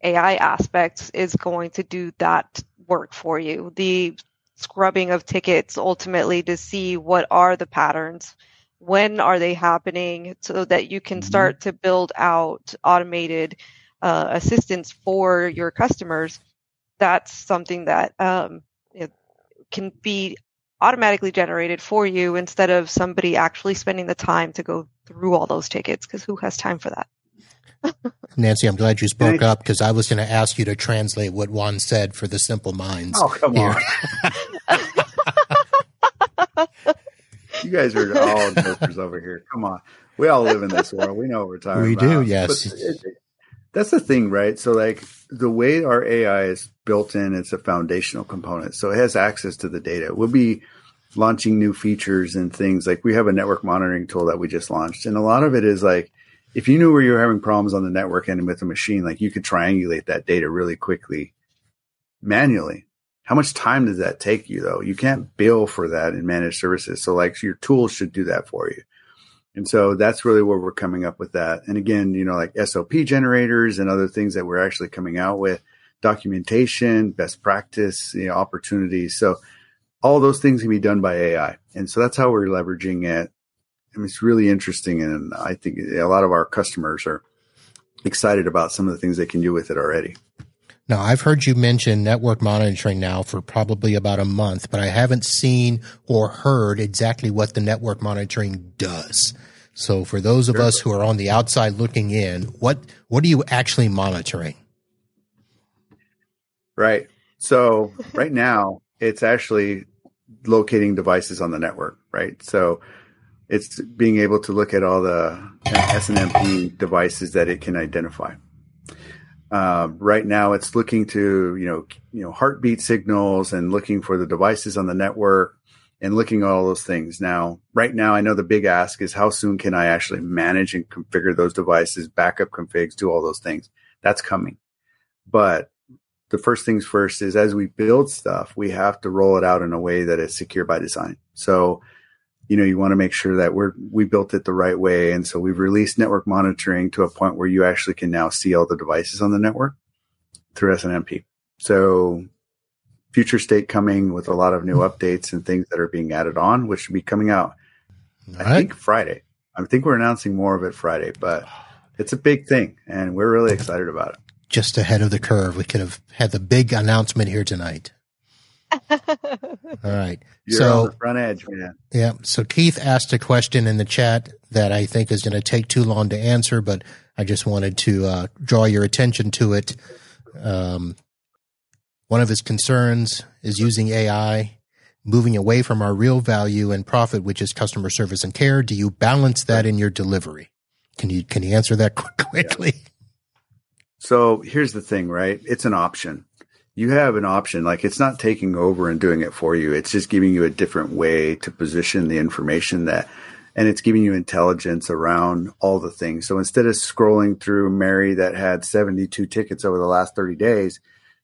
AI aspect is going to do that work for you the scrubbing of tickets ultimately to see what are the patterns when are they happening so that you can mm-hmm. start to build out automated uh, assistance for your customers that's something that um, can be automatically generated for you instead of somebody actually spending the time to go through all those tickets because who has time for that Nancy, I'm glad you spoke up because I was going to ask you to translate what Juan said for the simple minds. Oh, come here. on. you guys are all jokers over here. Come on. We all live in this world. We know what we're talking we about. We do, yes. It, that's the thing, right? So, like the way our AI is built in, it's a foundational component. So it has access to the data. We'll be launching new features and things like we have a network monitoring tool that we just launched, and a lot of it is like if you knew where you were having problems on the network end with a machine, like you could triangulate that data really quickly manually. How much time does that take you though? You can't bill for that in managed services. So like your tools should do that for you. And so that's really where we're coming up with that. And again, you know, like SOP generators and other things that we're actually coming out with, documentation, best practice, you know, opportunities. So all those things can be done by AI. And so that's how we're leveraging it I mean, it's really interesting, and I think a lot of our customers are excited about some of the things they can do with it already. Now, I've heard you mention network monitoring now for probably about a month, but I haven't seen or heard exactly what the network monitoring does. So, for those of sure. us who are on the outside looking in, what what are you actually monitoring? Right. So, right now, it's actually locating devices on the network. Right. So, it's being able to look at all the SNMP devices that it can identify. Uh, right now, it's looking to you know you know heartbeat signals and looking for the devices on the network and looking at all those things. Now, right now, I know the big ask is how soon can I actually manage and configure those devices, backup configs, do all those things. That's coming, but the first things first is as we build stuff, we have to roll it out in a way that is secure by design. So you know, you want to make sure that we're, we built it the right way. And so we've released network monitoring to a point where you actually can now see all the devices on the network through SNMP. So future state coming with a lot of new updates and things that are being added on, which should be coming out. I think Friday. I think we're announcing more of it Friday, but it's a big thing and we're really excited about it. Just ahead of the curve. We could have had the big announcement here tonight. All right. You're so, on the front edge, man. Yeah. So Keith asked a question in the chat that I think is going to take too long to answer, but I just wanted to uh, draw your attention to it. Um, one of his concerns is using AI. moving away from our real value and profit, which is customer service and care? Do you balance that in your delivery? Can you can you answer that quickly? Yeah. So here's the thing, right? It's an option. You have an option. Like it's not taking over and doing it for you. It's just giving you a different way to position the information that and it's giving you intelligence around all the things. So instead of scrolling through Mary that had 72 tickets over the last 30 days,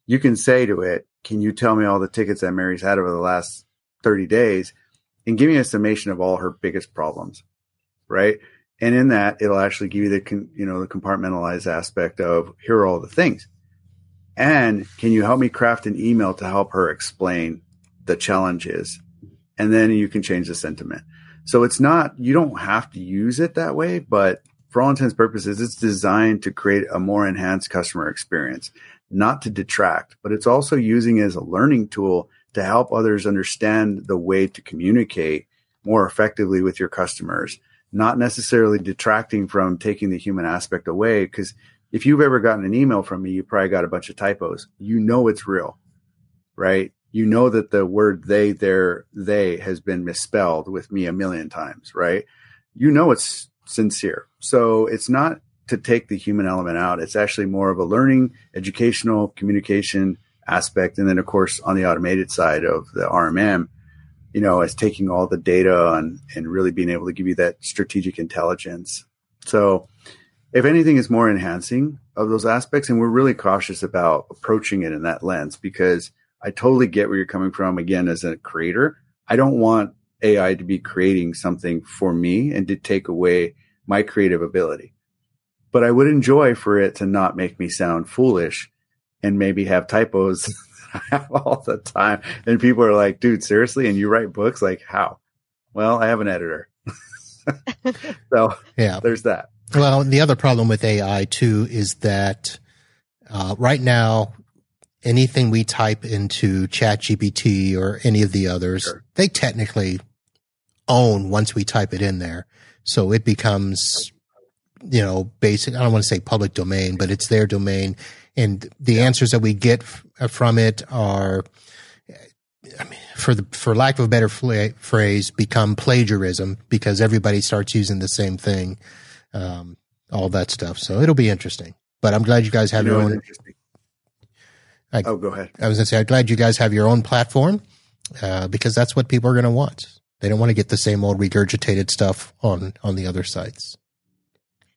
you can say to it, Can you tell me all the tickets that Mary's had over the last 30 days? And give me a summation of all her biggest problems. Right. And in that, it'll actually give you the, you know, the compartmentalized aspect of here are all the things. And can you help me craft an email to help her explain the challenges? And then you can change the sentiment. So it's not, you don't have to use it that way, but for all intents purposes, it's designed to create a more enhanced customer experience, not to detract, but it's also using it as a learning tool to help others understand the way to communicate more effectively with your customers, not necessarily detracting from taking the human aspect away. Cause if you've ever gotten an email from me, you probably got a bunch of typos. You know it's real, right? you know that the word they, their, they has been misspelled with me a million times, right? You know it's sincere. So it's not to take the human element out. It's actually more of a learning, educational, communication aspect. And then, of course, on the automated side of the RMM, you know, as taking all the data and, and really being able to give you that strategic intelligence. So, if anything, is more enhancing of those aspects. And we're really cautious about approaching it in that lens because I totally get where you're coming from. Again, as a creator, I don't want AI to be creating something for me and to take away my creative ability. But I would enjoy for it to not make me sound foolish and maybe have typos all the time. And people are like, dude, seriously? And you write books? Like, how? Well, I have an editor. so yeah, there's that. Well, the other problem with AI too is that uh, right now anything we type into ChatGPT or any of the others, sure. they technically own once we type it in there. So it becomes, you know, basic. I don't want to say public domain, but it's their domain. And the yeah. answers that we get f- uh, from it are, I mean, for the, for lack of a better fl- phrase, become plagiarism because everybody starts using the same thing. Um, all that stuff. So it'll be interesting, but I'm glad you guys have you your own. I, oh, go ahead. I was going to say, I'm glad you guys have your own platform uh, because that's what people are going to want. They don't want to get the same old regurgitated stuff on on the other sites.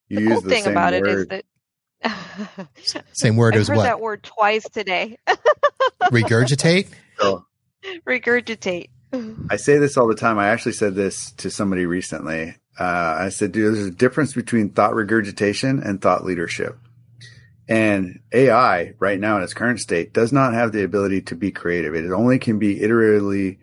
You the cool the thing about word. it is that same word I've as heard what? that word twice today. Regurgitate. Oh. Regurgitate. I say this all the time. I actually said this to somebody recently. Uh, I said, "Dude, there's a difference between thought regurgitation and thought leadership." And AI right now in its current state does not have the ability to be creative. It only can be iteratively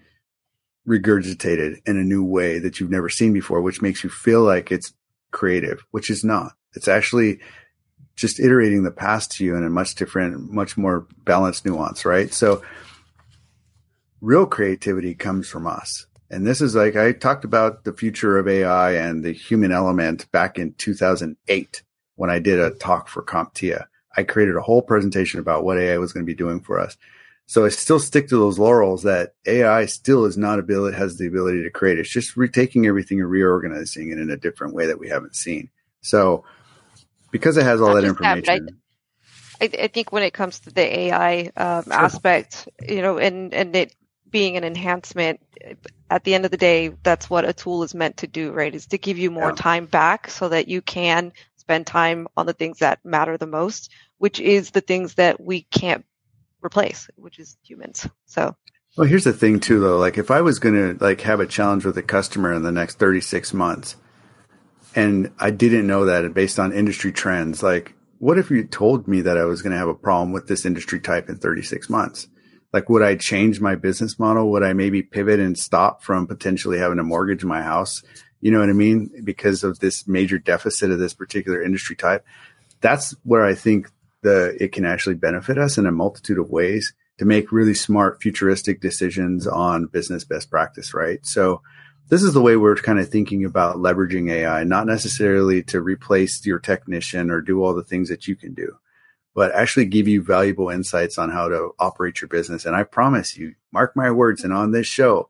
regurgitated in a new way that you've never seen before, which makes you feel like it's creative, which is not. It's actually just iterating the past to you in a much different, much more balanced nuance, right? So real creativity comes from us. And this is like I talked about the future of AI and the human element back in 2008 when I did a talk for CompTIA. I created a whole presentation about what AI was going to be doing for us. So I still stick to those laurels that AI still is not ability has the ability to create. It's just retaking everything and reorganizing it in a different way that we haven't seen. So because it has all that information. That, I, I, think when it comes to the AI um, sure. aspect, you know, and and it being an enhancement, at the end of the day, that's what a tool is meant to do, right? Is to give you more yeah. time back so that you can spend time on the things that matter the most, which is the things that we can't replace, which is humans. So well, here's the thing too, though. Like, if I was going to like have a challenge with a customer in the next 36 months, and I didn't know that based on industry trends, like, what if you told me that I was going to have a problem with this industry type in 36 months? Like, would I change my business model? Would I maybe pivot and stop from potentially having to mortgage my house you know what I mean? Because of this major deficit of this particular industry type. That's where I think the it can actually benefit us in a multitude of ways to make really smart futuristic decisions on business best practice, right? So this is the way we're kind of thinking about leveraging AI, not necessarily to replace your technician or do all the things that you can do, but actually give you valuable insights on how to operate your business. And I promise you, mark my words, and on this show,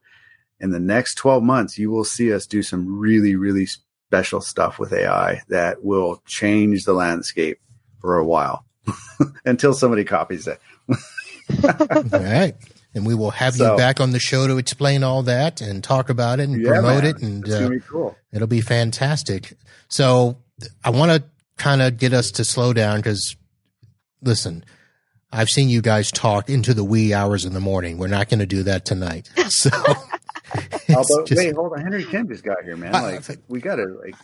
in the next 12 months, you will see us do some really, really special stuff with AI that will change the landscape for a while until somebody copies it. all right. And we will have So- you back on the show to explain all that and talk about it and Yeah, promote man. it. And uh, be cool. It'll be fantastic. So I want to kind of get us to slow down because, listen, I've seen you guys talk into the wee hours in the morning. We're not going to do that tonight. So, it's Although, just- wait, hold on. Henry Kim just got here, man. Uh, Like, we gotta like.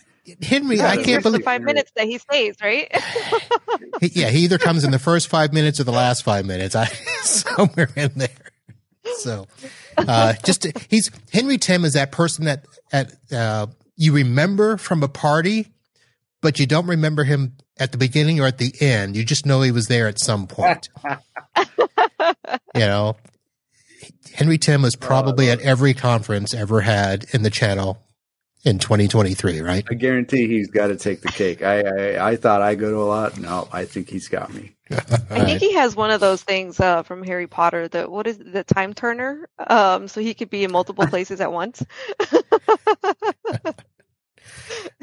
Henry, Yeah, I can't Here's the believe. five minutes that he stays, right? he- Yeah, he either comes in the first five minutes or the last five minutes. I somewhere in there. So, uh, just he's Henry Tim is that person that at uh, you remember from a party, but you don't remember him at the beginning or at the end. You just know he was there at some point. you know, Henry Tim was probably at every conference ever had in the channel in 2023, right? I guarantee he's got to take the cake. I, I I thought I go to a lot. No, I think he's got me. I think he has one of those things uh, from Harry Potter. The what is it, the time turner? Um, so he could be in multiple places at once.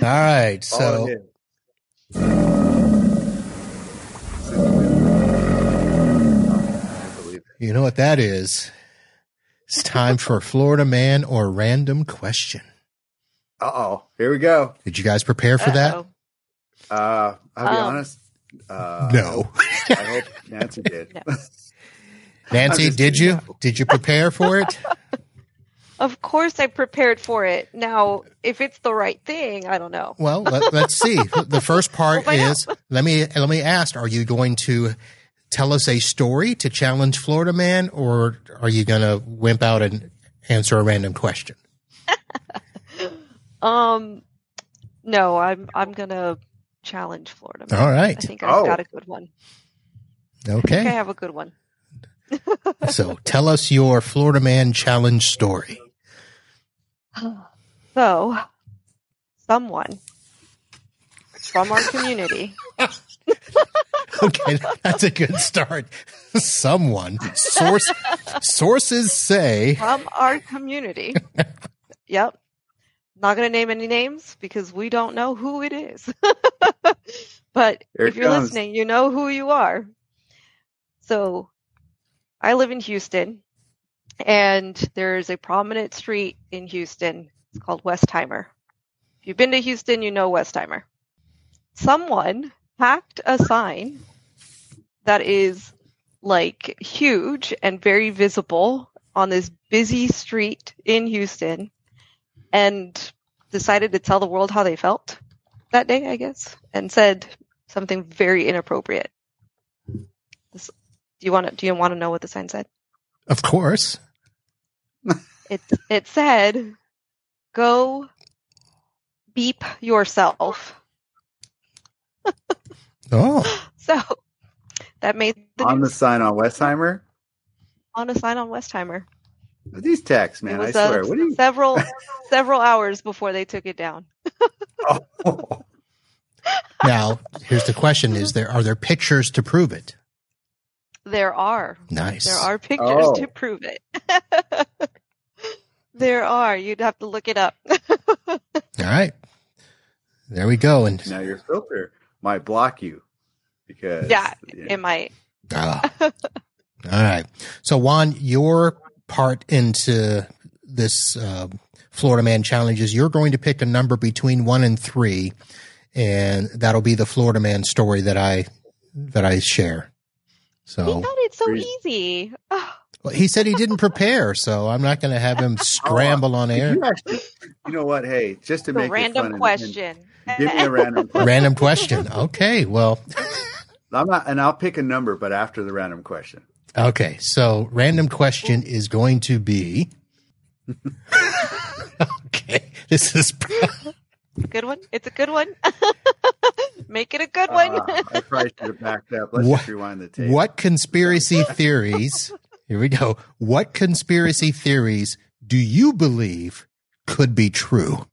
All right, so. it is. I believe it. You know what that is? It's time for Florida man or random question. Uh-oh. Here we go. Did you guys prepare for that? Uh-oh. Uh, I'll be Um, honest. Uh, No. I hope Nancy did. No. Nancy, did you? Did you prepare for it? Of course, I prepared for it. Now, if it's the right thing, I don't know. Well, let, let's see. The first part We'll find is let me let me ask: Are you going to tell us a story to challenge Florida man, or are you going to wimp out and answer a random question? Um, no, I'm I'm gonna challenge Florida. Man. All I think I've Oh. got a good one. I think I have a good one. So tell us your Florida man challenge story. So, someone from our community Okay, that's a good start. Someone source sources say from our community. yep. Not going to name any names because we don't know who it is. but Here if you're comes. listening, you know who you are. So I live in Houston and there's a prominent street in Houston. It's called Westheimer. If you've been to Houston, you know Westheimer. Someone hacked a sign that is like huge and very visible on this busy street in Houston and decided to tell the world how they felt that day, I guess, and said something very inappropriate. This, do you want to do you want to know what the sign said? Of course. It it said, "Go beep yourself." Oh, So that made the on the sign on Westheimer. on a sign on Westheimer. These texts, man, it I was uh, swear. What you? several several hours before they took it down. Oh. now here's the question: Is there are there pictures to prove it? There are Nice. there are pictures Oh. to prove it. there are. You'd have to look it up. All right. There we go. And Now your filter might block you because Yeah, it might. ah. all right. So Juan, your part into this uh, Florida Man challenge is you're going to pick a number between one and three, and that'll be the Florida Man story that I that I share. He thought it's so easy. Oh, well, he said he didn't prepare, so I'm not going to have him oh, scramble on air. You, actually, you know what? Hey, just to the make it fun random and- question. and give me a random question. Random question. Okay. Well. I'm not, and I'll pick a number, but after the random question. Okay, so random question is going to be. okay, this is. Good one. It's a good one. Make it a good one. Ah, I probably should have backed up. Let's What- just rewind the tape. What conspiracy theories? Here we go. What conspiracy theories do you believe could be true?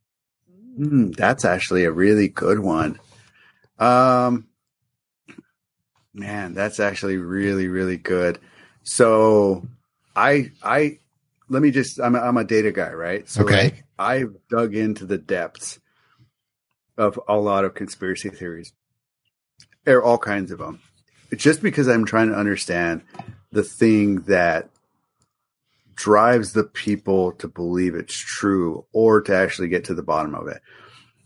Hmm, that's actually a really good one. Um, man, that's actually really, really good. So, I, I, let me just I'm a, I'm a data guy, right? So Okay. like, I've dug into the depths of a lot of conspiracy theories. Are all kinds of them. Just because I'm trying to understand the thing that drives the people to believe it's true or to actually get to the bottom of it.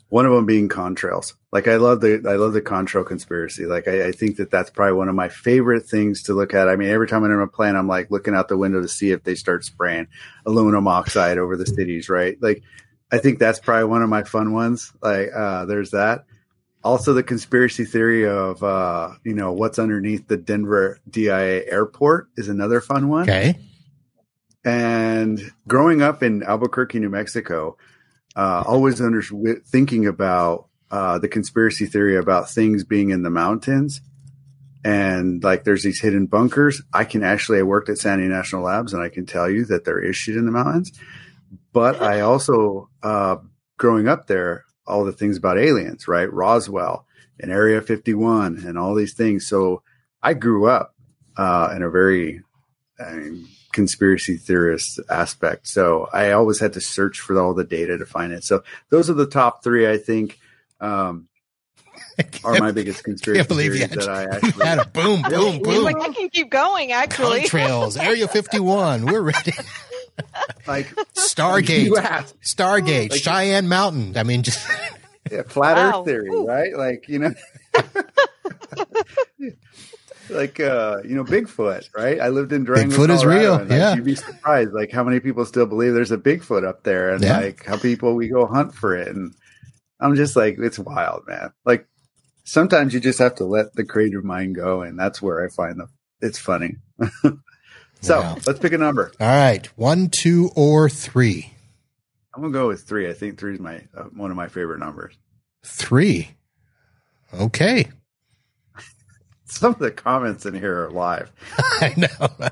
One of them being contrails. Like I love the I love the contrail conspiracy. Like I, I think that that's probably one of my favorite things to look at. I mean, every time I'm in a plane, I'm like looking out the window to see if they start spraying aluminum oxide over the cities. Right? Like I think that's probably one of my fun ones. Like uh, there's that. Also, the conspiracy theory of uh, you know what's underneath the Denver DIA airport is another fun one. Okay. And growing up in Albuquerque, New Mexico, uh, always under thinking about uh, the conspiracy theory about things being in the mountains. And like there's these hidden bunkers. I can actually, I worked at Sandia National Labs and I can tell you that they're issued in the mountains. But I also, uh, growing up there, all the things about aliens, right? Roswell and Area 51 and all these things. So I grew up uh, in a very I mean, conspiracy theorist aspect. So I always had to search for all the data to find it. So those are the top three, I think, um, are my biggest conspiracy can't believe you theories had, that I you had actually. a boom, boom, boom. like, I can keep going, actually. Contrails, Area 51. We're ready. like Stargate, Stargate, Like- Cheyenne Mountain. I mean, just yeah, flat Wow. Earth theory, Ooh. right? Like you know, like uh, you know, Bigfoot, right? I lived in Durango. Bigfoot is real, and, like, yeah. you'd be surprised, like how many people still believe there's a Bigfoot up there, and Yeah. like how people we go hunt for it, and I'm just like, it's wild, man. Like sometimes you just have to let the creative mind go, and that's where I find the it's funny. So Wow. let's pick a number. all right. One, two, or three. I'm gonna go with three. I think three is my uh, one of my favorite numbers. Three. Okay. Some of the comments in here are live. I know.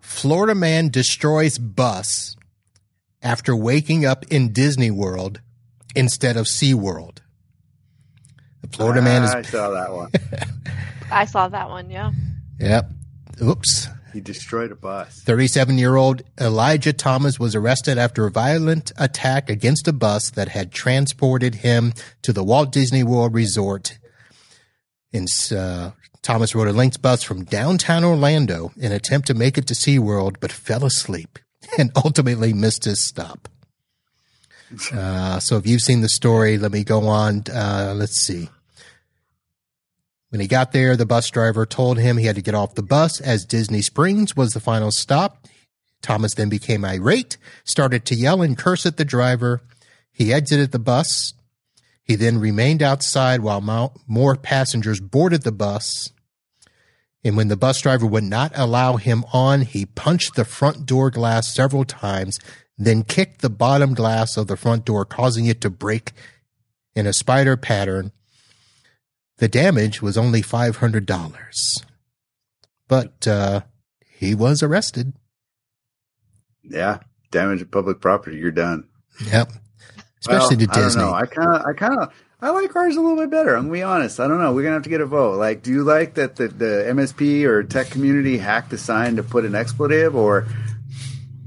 Florida man destroys bus after waking up in Disney World instead of SeaWorld. The Florida man is. I saw that one. I saw that one, yeah. Yep. Oops. He destroyed a bus. 37 year old Elijah Thomas was arrested after a violent attack against a bus that had transported him to the Walt Disney World Resort. In, uh, Thomas rode a Lynx bus from downtown Orlando in an attempt to make it to SeaWorld, but fell asleep and ultimately missed his stop. Uh, so if you've seen the story, let me go on. Uh, let's see. When he got there, the bus driver told him he had to get off the bus as Disney Springs was the final stop. Thomas then became irate, started to yell and curse at the driver. He exited the bus. He then remained outside while more passengers boarded the bus. And when the bus driver would not allow him on, he punched the front door glass several times, then kicked the bottom glass of the front door, causing it to break in a spider pattern. The damage was only $500. But uh, he was arrested. Yeah, damage to public property. You're done. Yep. Especially Well, to Disney. I don't know. I kind of, I kind of, I like ours a little bit better. I'm gonna be honest. I don't know. We're gonna have to get a vote. Like, do you like that the, the MSP or tech community hacked the sign to put an expletive, or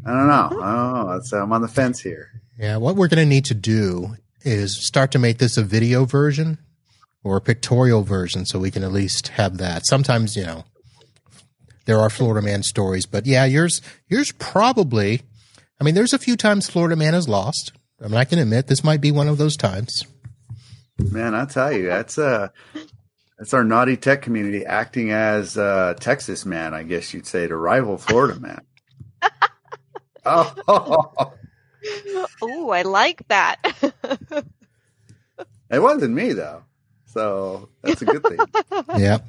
I don't know. I don't know. That's, I'm on the fence here. Yeah, what we're going to need to do is start to make this a video version or a pictorial version so we can at least have that. Sometimes, you know, there are Florida man stories, but yeah, yours yours probably I mean, there's a few times Florida man has lost. I mean, I can admit this might be one of those times. Man, I tell you, that's uh that's our naughty tech community acting as uh Texas man, I guess you'd say, to rival Florida man. oh, Ooh, I like that. it wasn't me though, so that's a good thing. Yeah.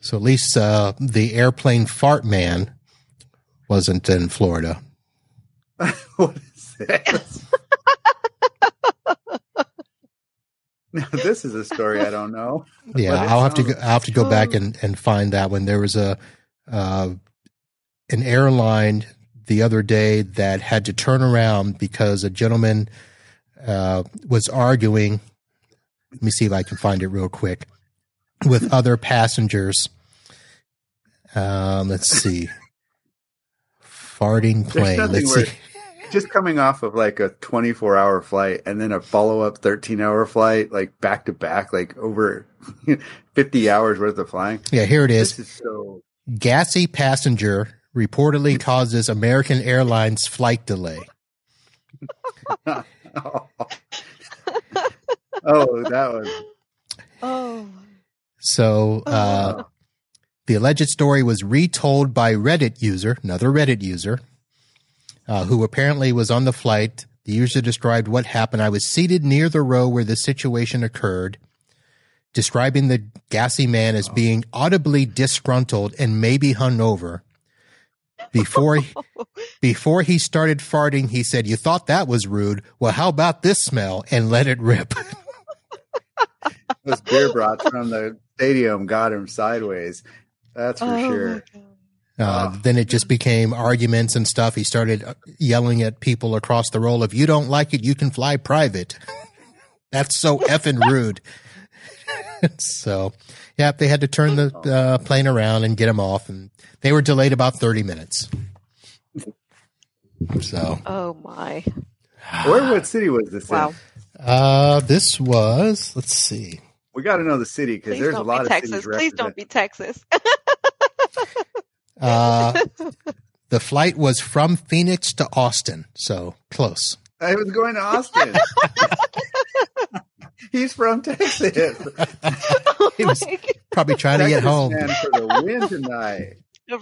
So at least uh, the airplane fart man wasn't in Florida. what is this? now this is a story I don't know. Yeah, I'll have to go, I'll have to go back and, and find that one. There was a uh, an airline the other day that had to turn around because a gentleman uh, was arguing. Let me see if I can find it real quick with other passengers. Um, let's see. farting plane. Let's see. Just coming off of like a 24 hour flight and then a follow up 13 hour flight, like back to back, like over 50 hours worth of flying. Yeah, here it is. This is so. Gassy passenger reportedly causes American Airlines flight delay. oh, that was. Oh. So uh, the alleged story was retold by Reddit user, another Reddit user, uh, who apparently was on the flight. The user described what happened. I was seated near the row where the situation occurred, describing the gassy man as being audibly disgruntled and maybe hungover. Before he, before he started farting, he said, "You thought that was rude. Well, how about this smell?" and let it rip. Those beer brats from the stadium got him sideways. That's for Oh, sure. Uh, Oh. Then it just became arguments and stuff. He started uh, yelling at people across the roll. If you don't like it, you can fly private. That's so effing rude. so, yeah, they had to turn the uh, plane around and get him off, and they were delayed about thirty minutes. So, Oh my. Where, what city was this Wow. in? uh, this was let's see. We got to know the city because there's a lot be of Texas. cities Please don't be Texas. Uh, the flight was from Phoenix to Austin, so close. I was going to Austin. He's from Texas. He was probably trying to get home. man for the win tonight.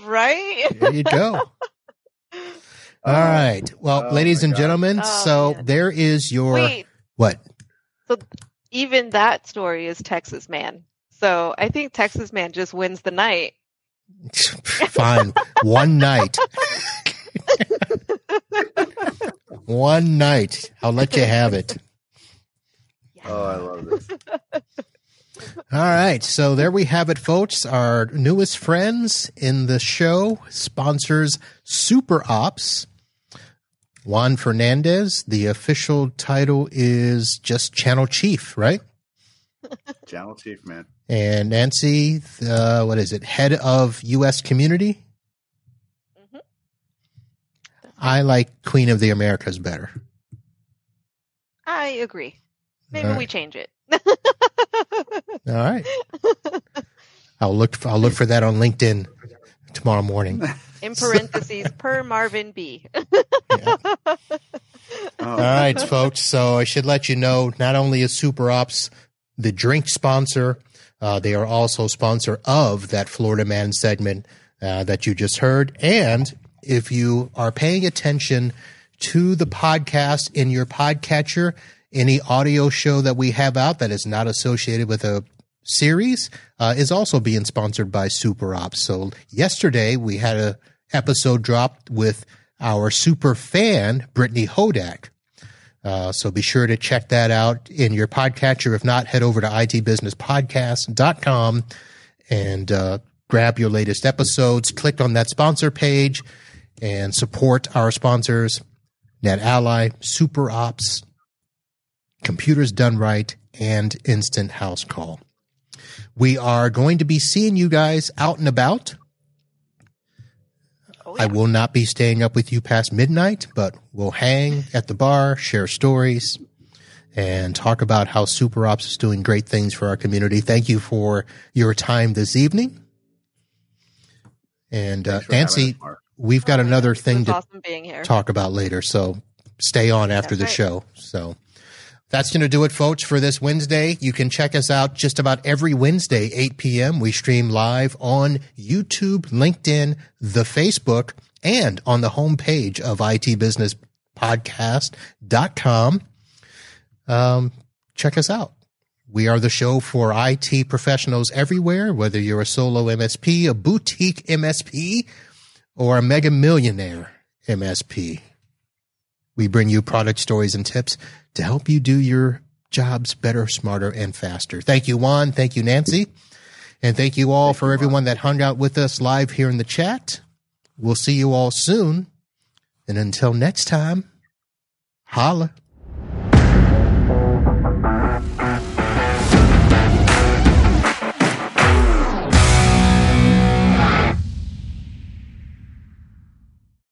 right? There you go. All right. Well, Oh, ladies and God. gentlemen, Oh, so man. there is your Wait, what? Even that story is Texas man. So I think Texas man just wins the night. Fine. One night. One night. I'll let you have it. Oh, I love this. All right. So there we have it, folks. Our newest friends in the show sponsors SuperOps. Juan Fernandez. The official title is just Channel Chief, right? Channel Chief, man. And Nancy, uh, what is it? Head of U.S. Community. Mhm. I like Queen of the Americas better. I agree. Maybe All we change it. All right. I'll look. For, I'll look for that on LinkedIn tomorrow morning. In parentheses, per Marvin B. Oh, All right, folks. So I should let you know. Not only is SuperOps the drink sponsor, uh, they are also sponsor of that Florida Man segment uh, that you just heard. And if you are paying attention to the podcast in your podcatcher, any audio show that we have out that is not associated with a series uh, is also being sponsored by SuperOps. So yesterday we had a episode dropped with our super fan Brittany Hodak. Uh, so be sure to check that out in your podcatcher. If not, head over to itbusinesspodcast.com and uh, grab your latest episodes. Click on that sponsor page and support our sponsors, NetAlly, SuperOps, Computers Done Right, and Instant House Call. We are going to be seeing you guys out and about. Oh, I will not be staying up with you past midnight, but we'll hang at the bar, share stories, and talk about how SuperOps is doing great things for our community. Thank you for your time this evening. And uh, thanks for having Nancy, we've got another thing to awesome being here. talk about later. So stay on after That's the right. show. So that's going to do it, folks, for this Wednesday. You can check us out just about every Wednesday, 8 p.m. We stream live on YouTube, LinkedIn, the Facebook, and on the homepage of itbusinesspodcast.com. Um, check us out. We are the show for IT professionals everywhere, whether you're a solo MSP, a boutique MSP, or a mega millionaire MSP. We bring you product stories and tips to help you do your jobs better, smarter, and faster. Thank you, Juan. Thank you, Nancy. And thank you all for everyone that hung out with us live here in the chat. We'll see you all soon. And until next time, holla.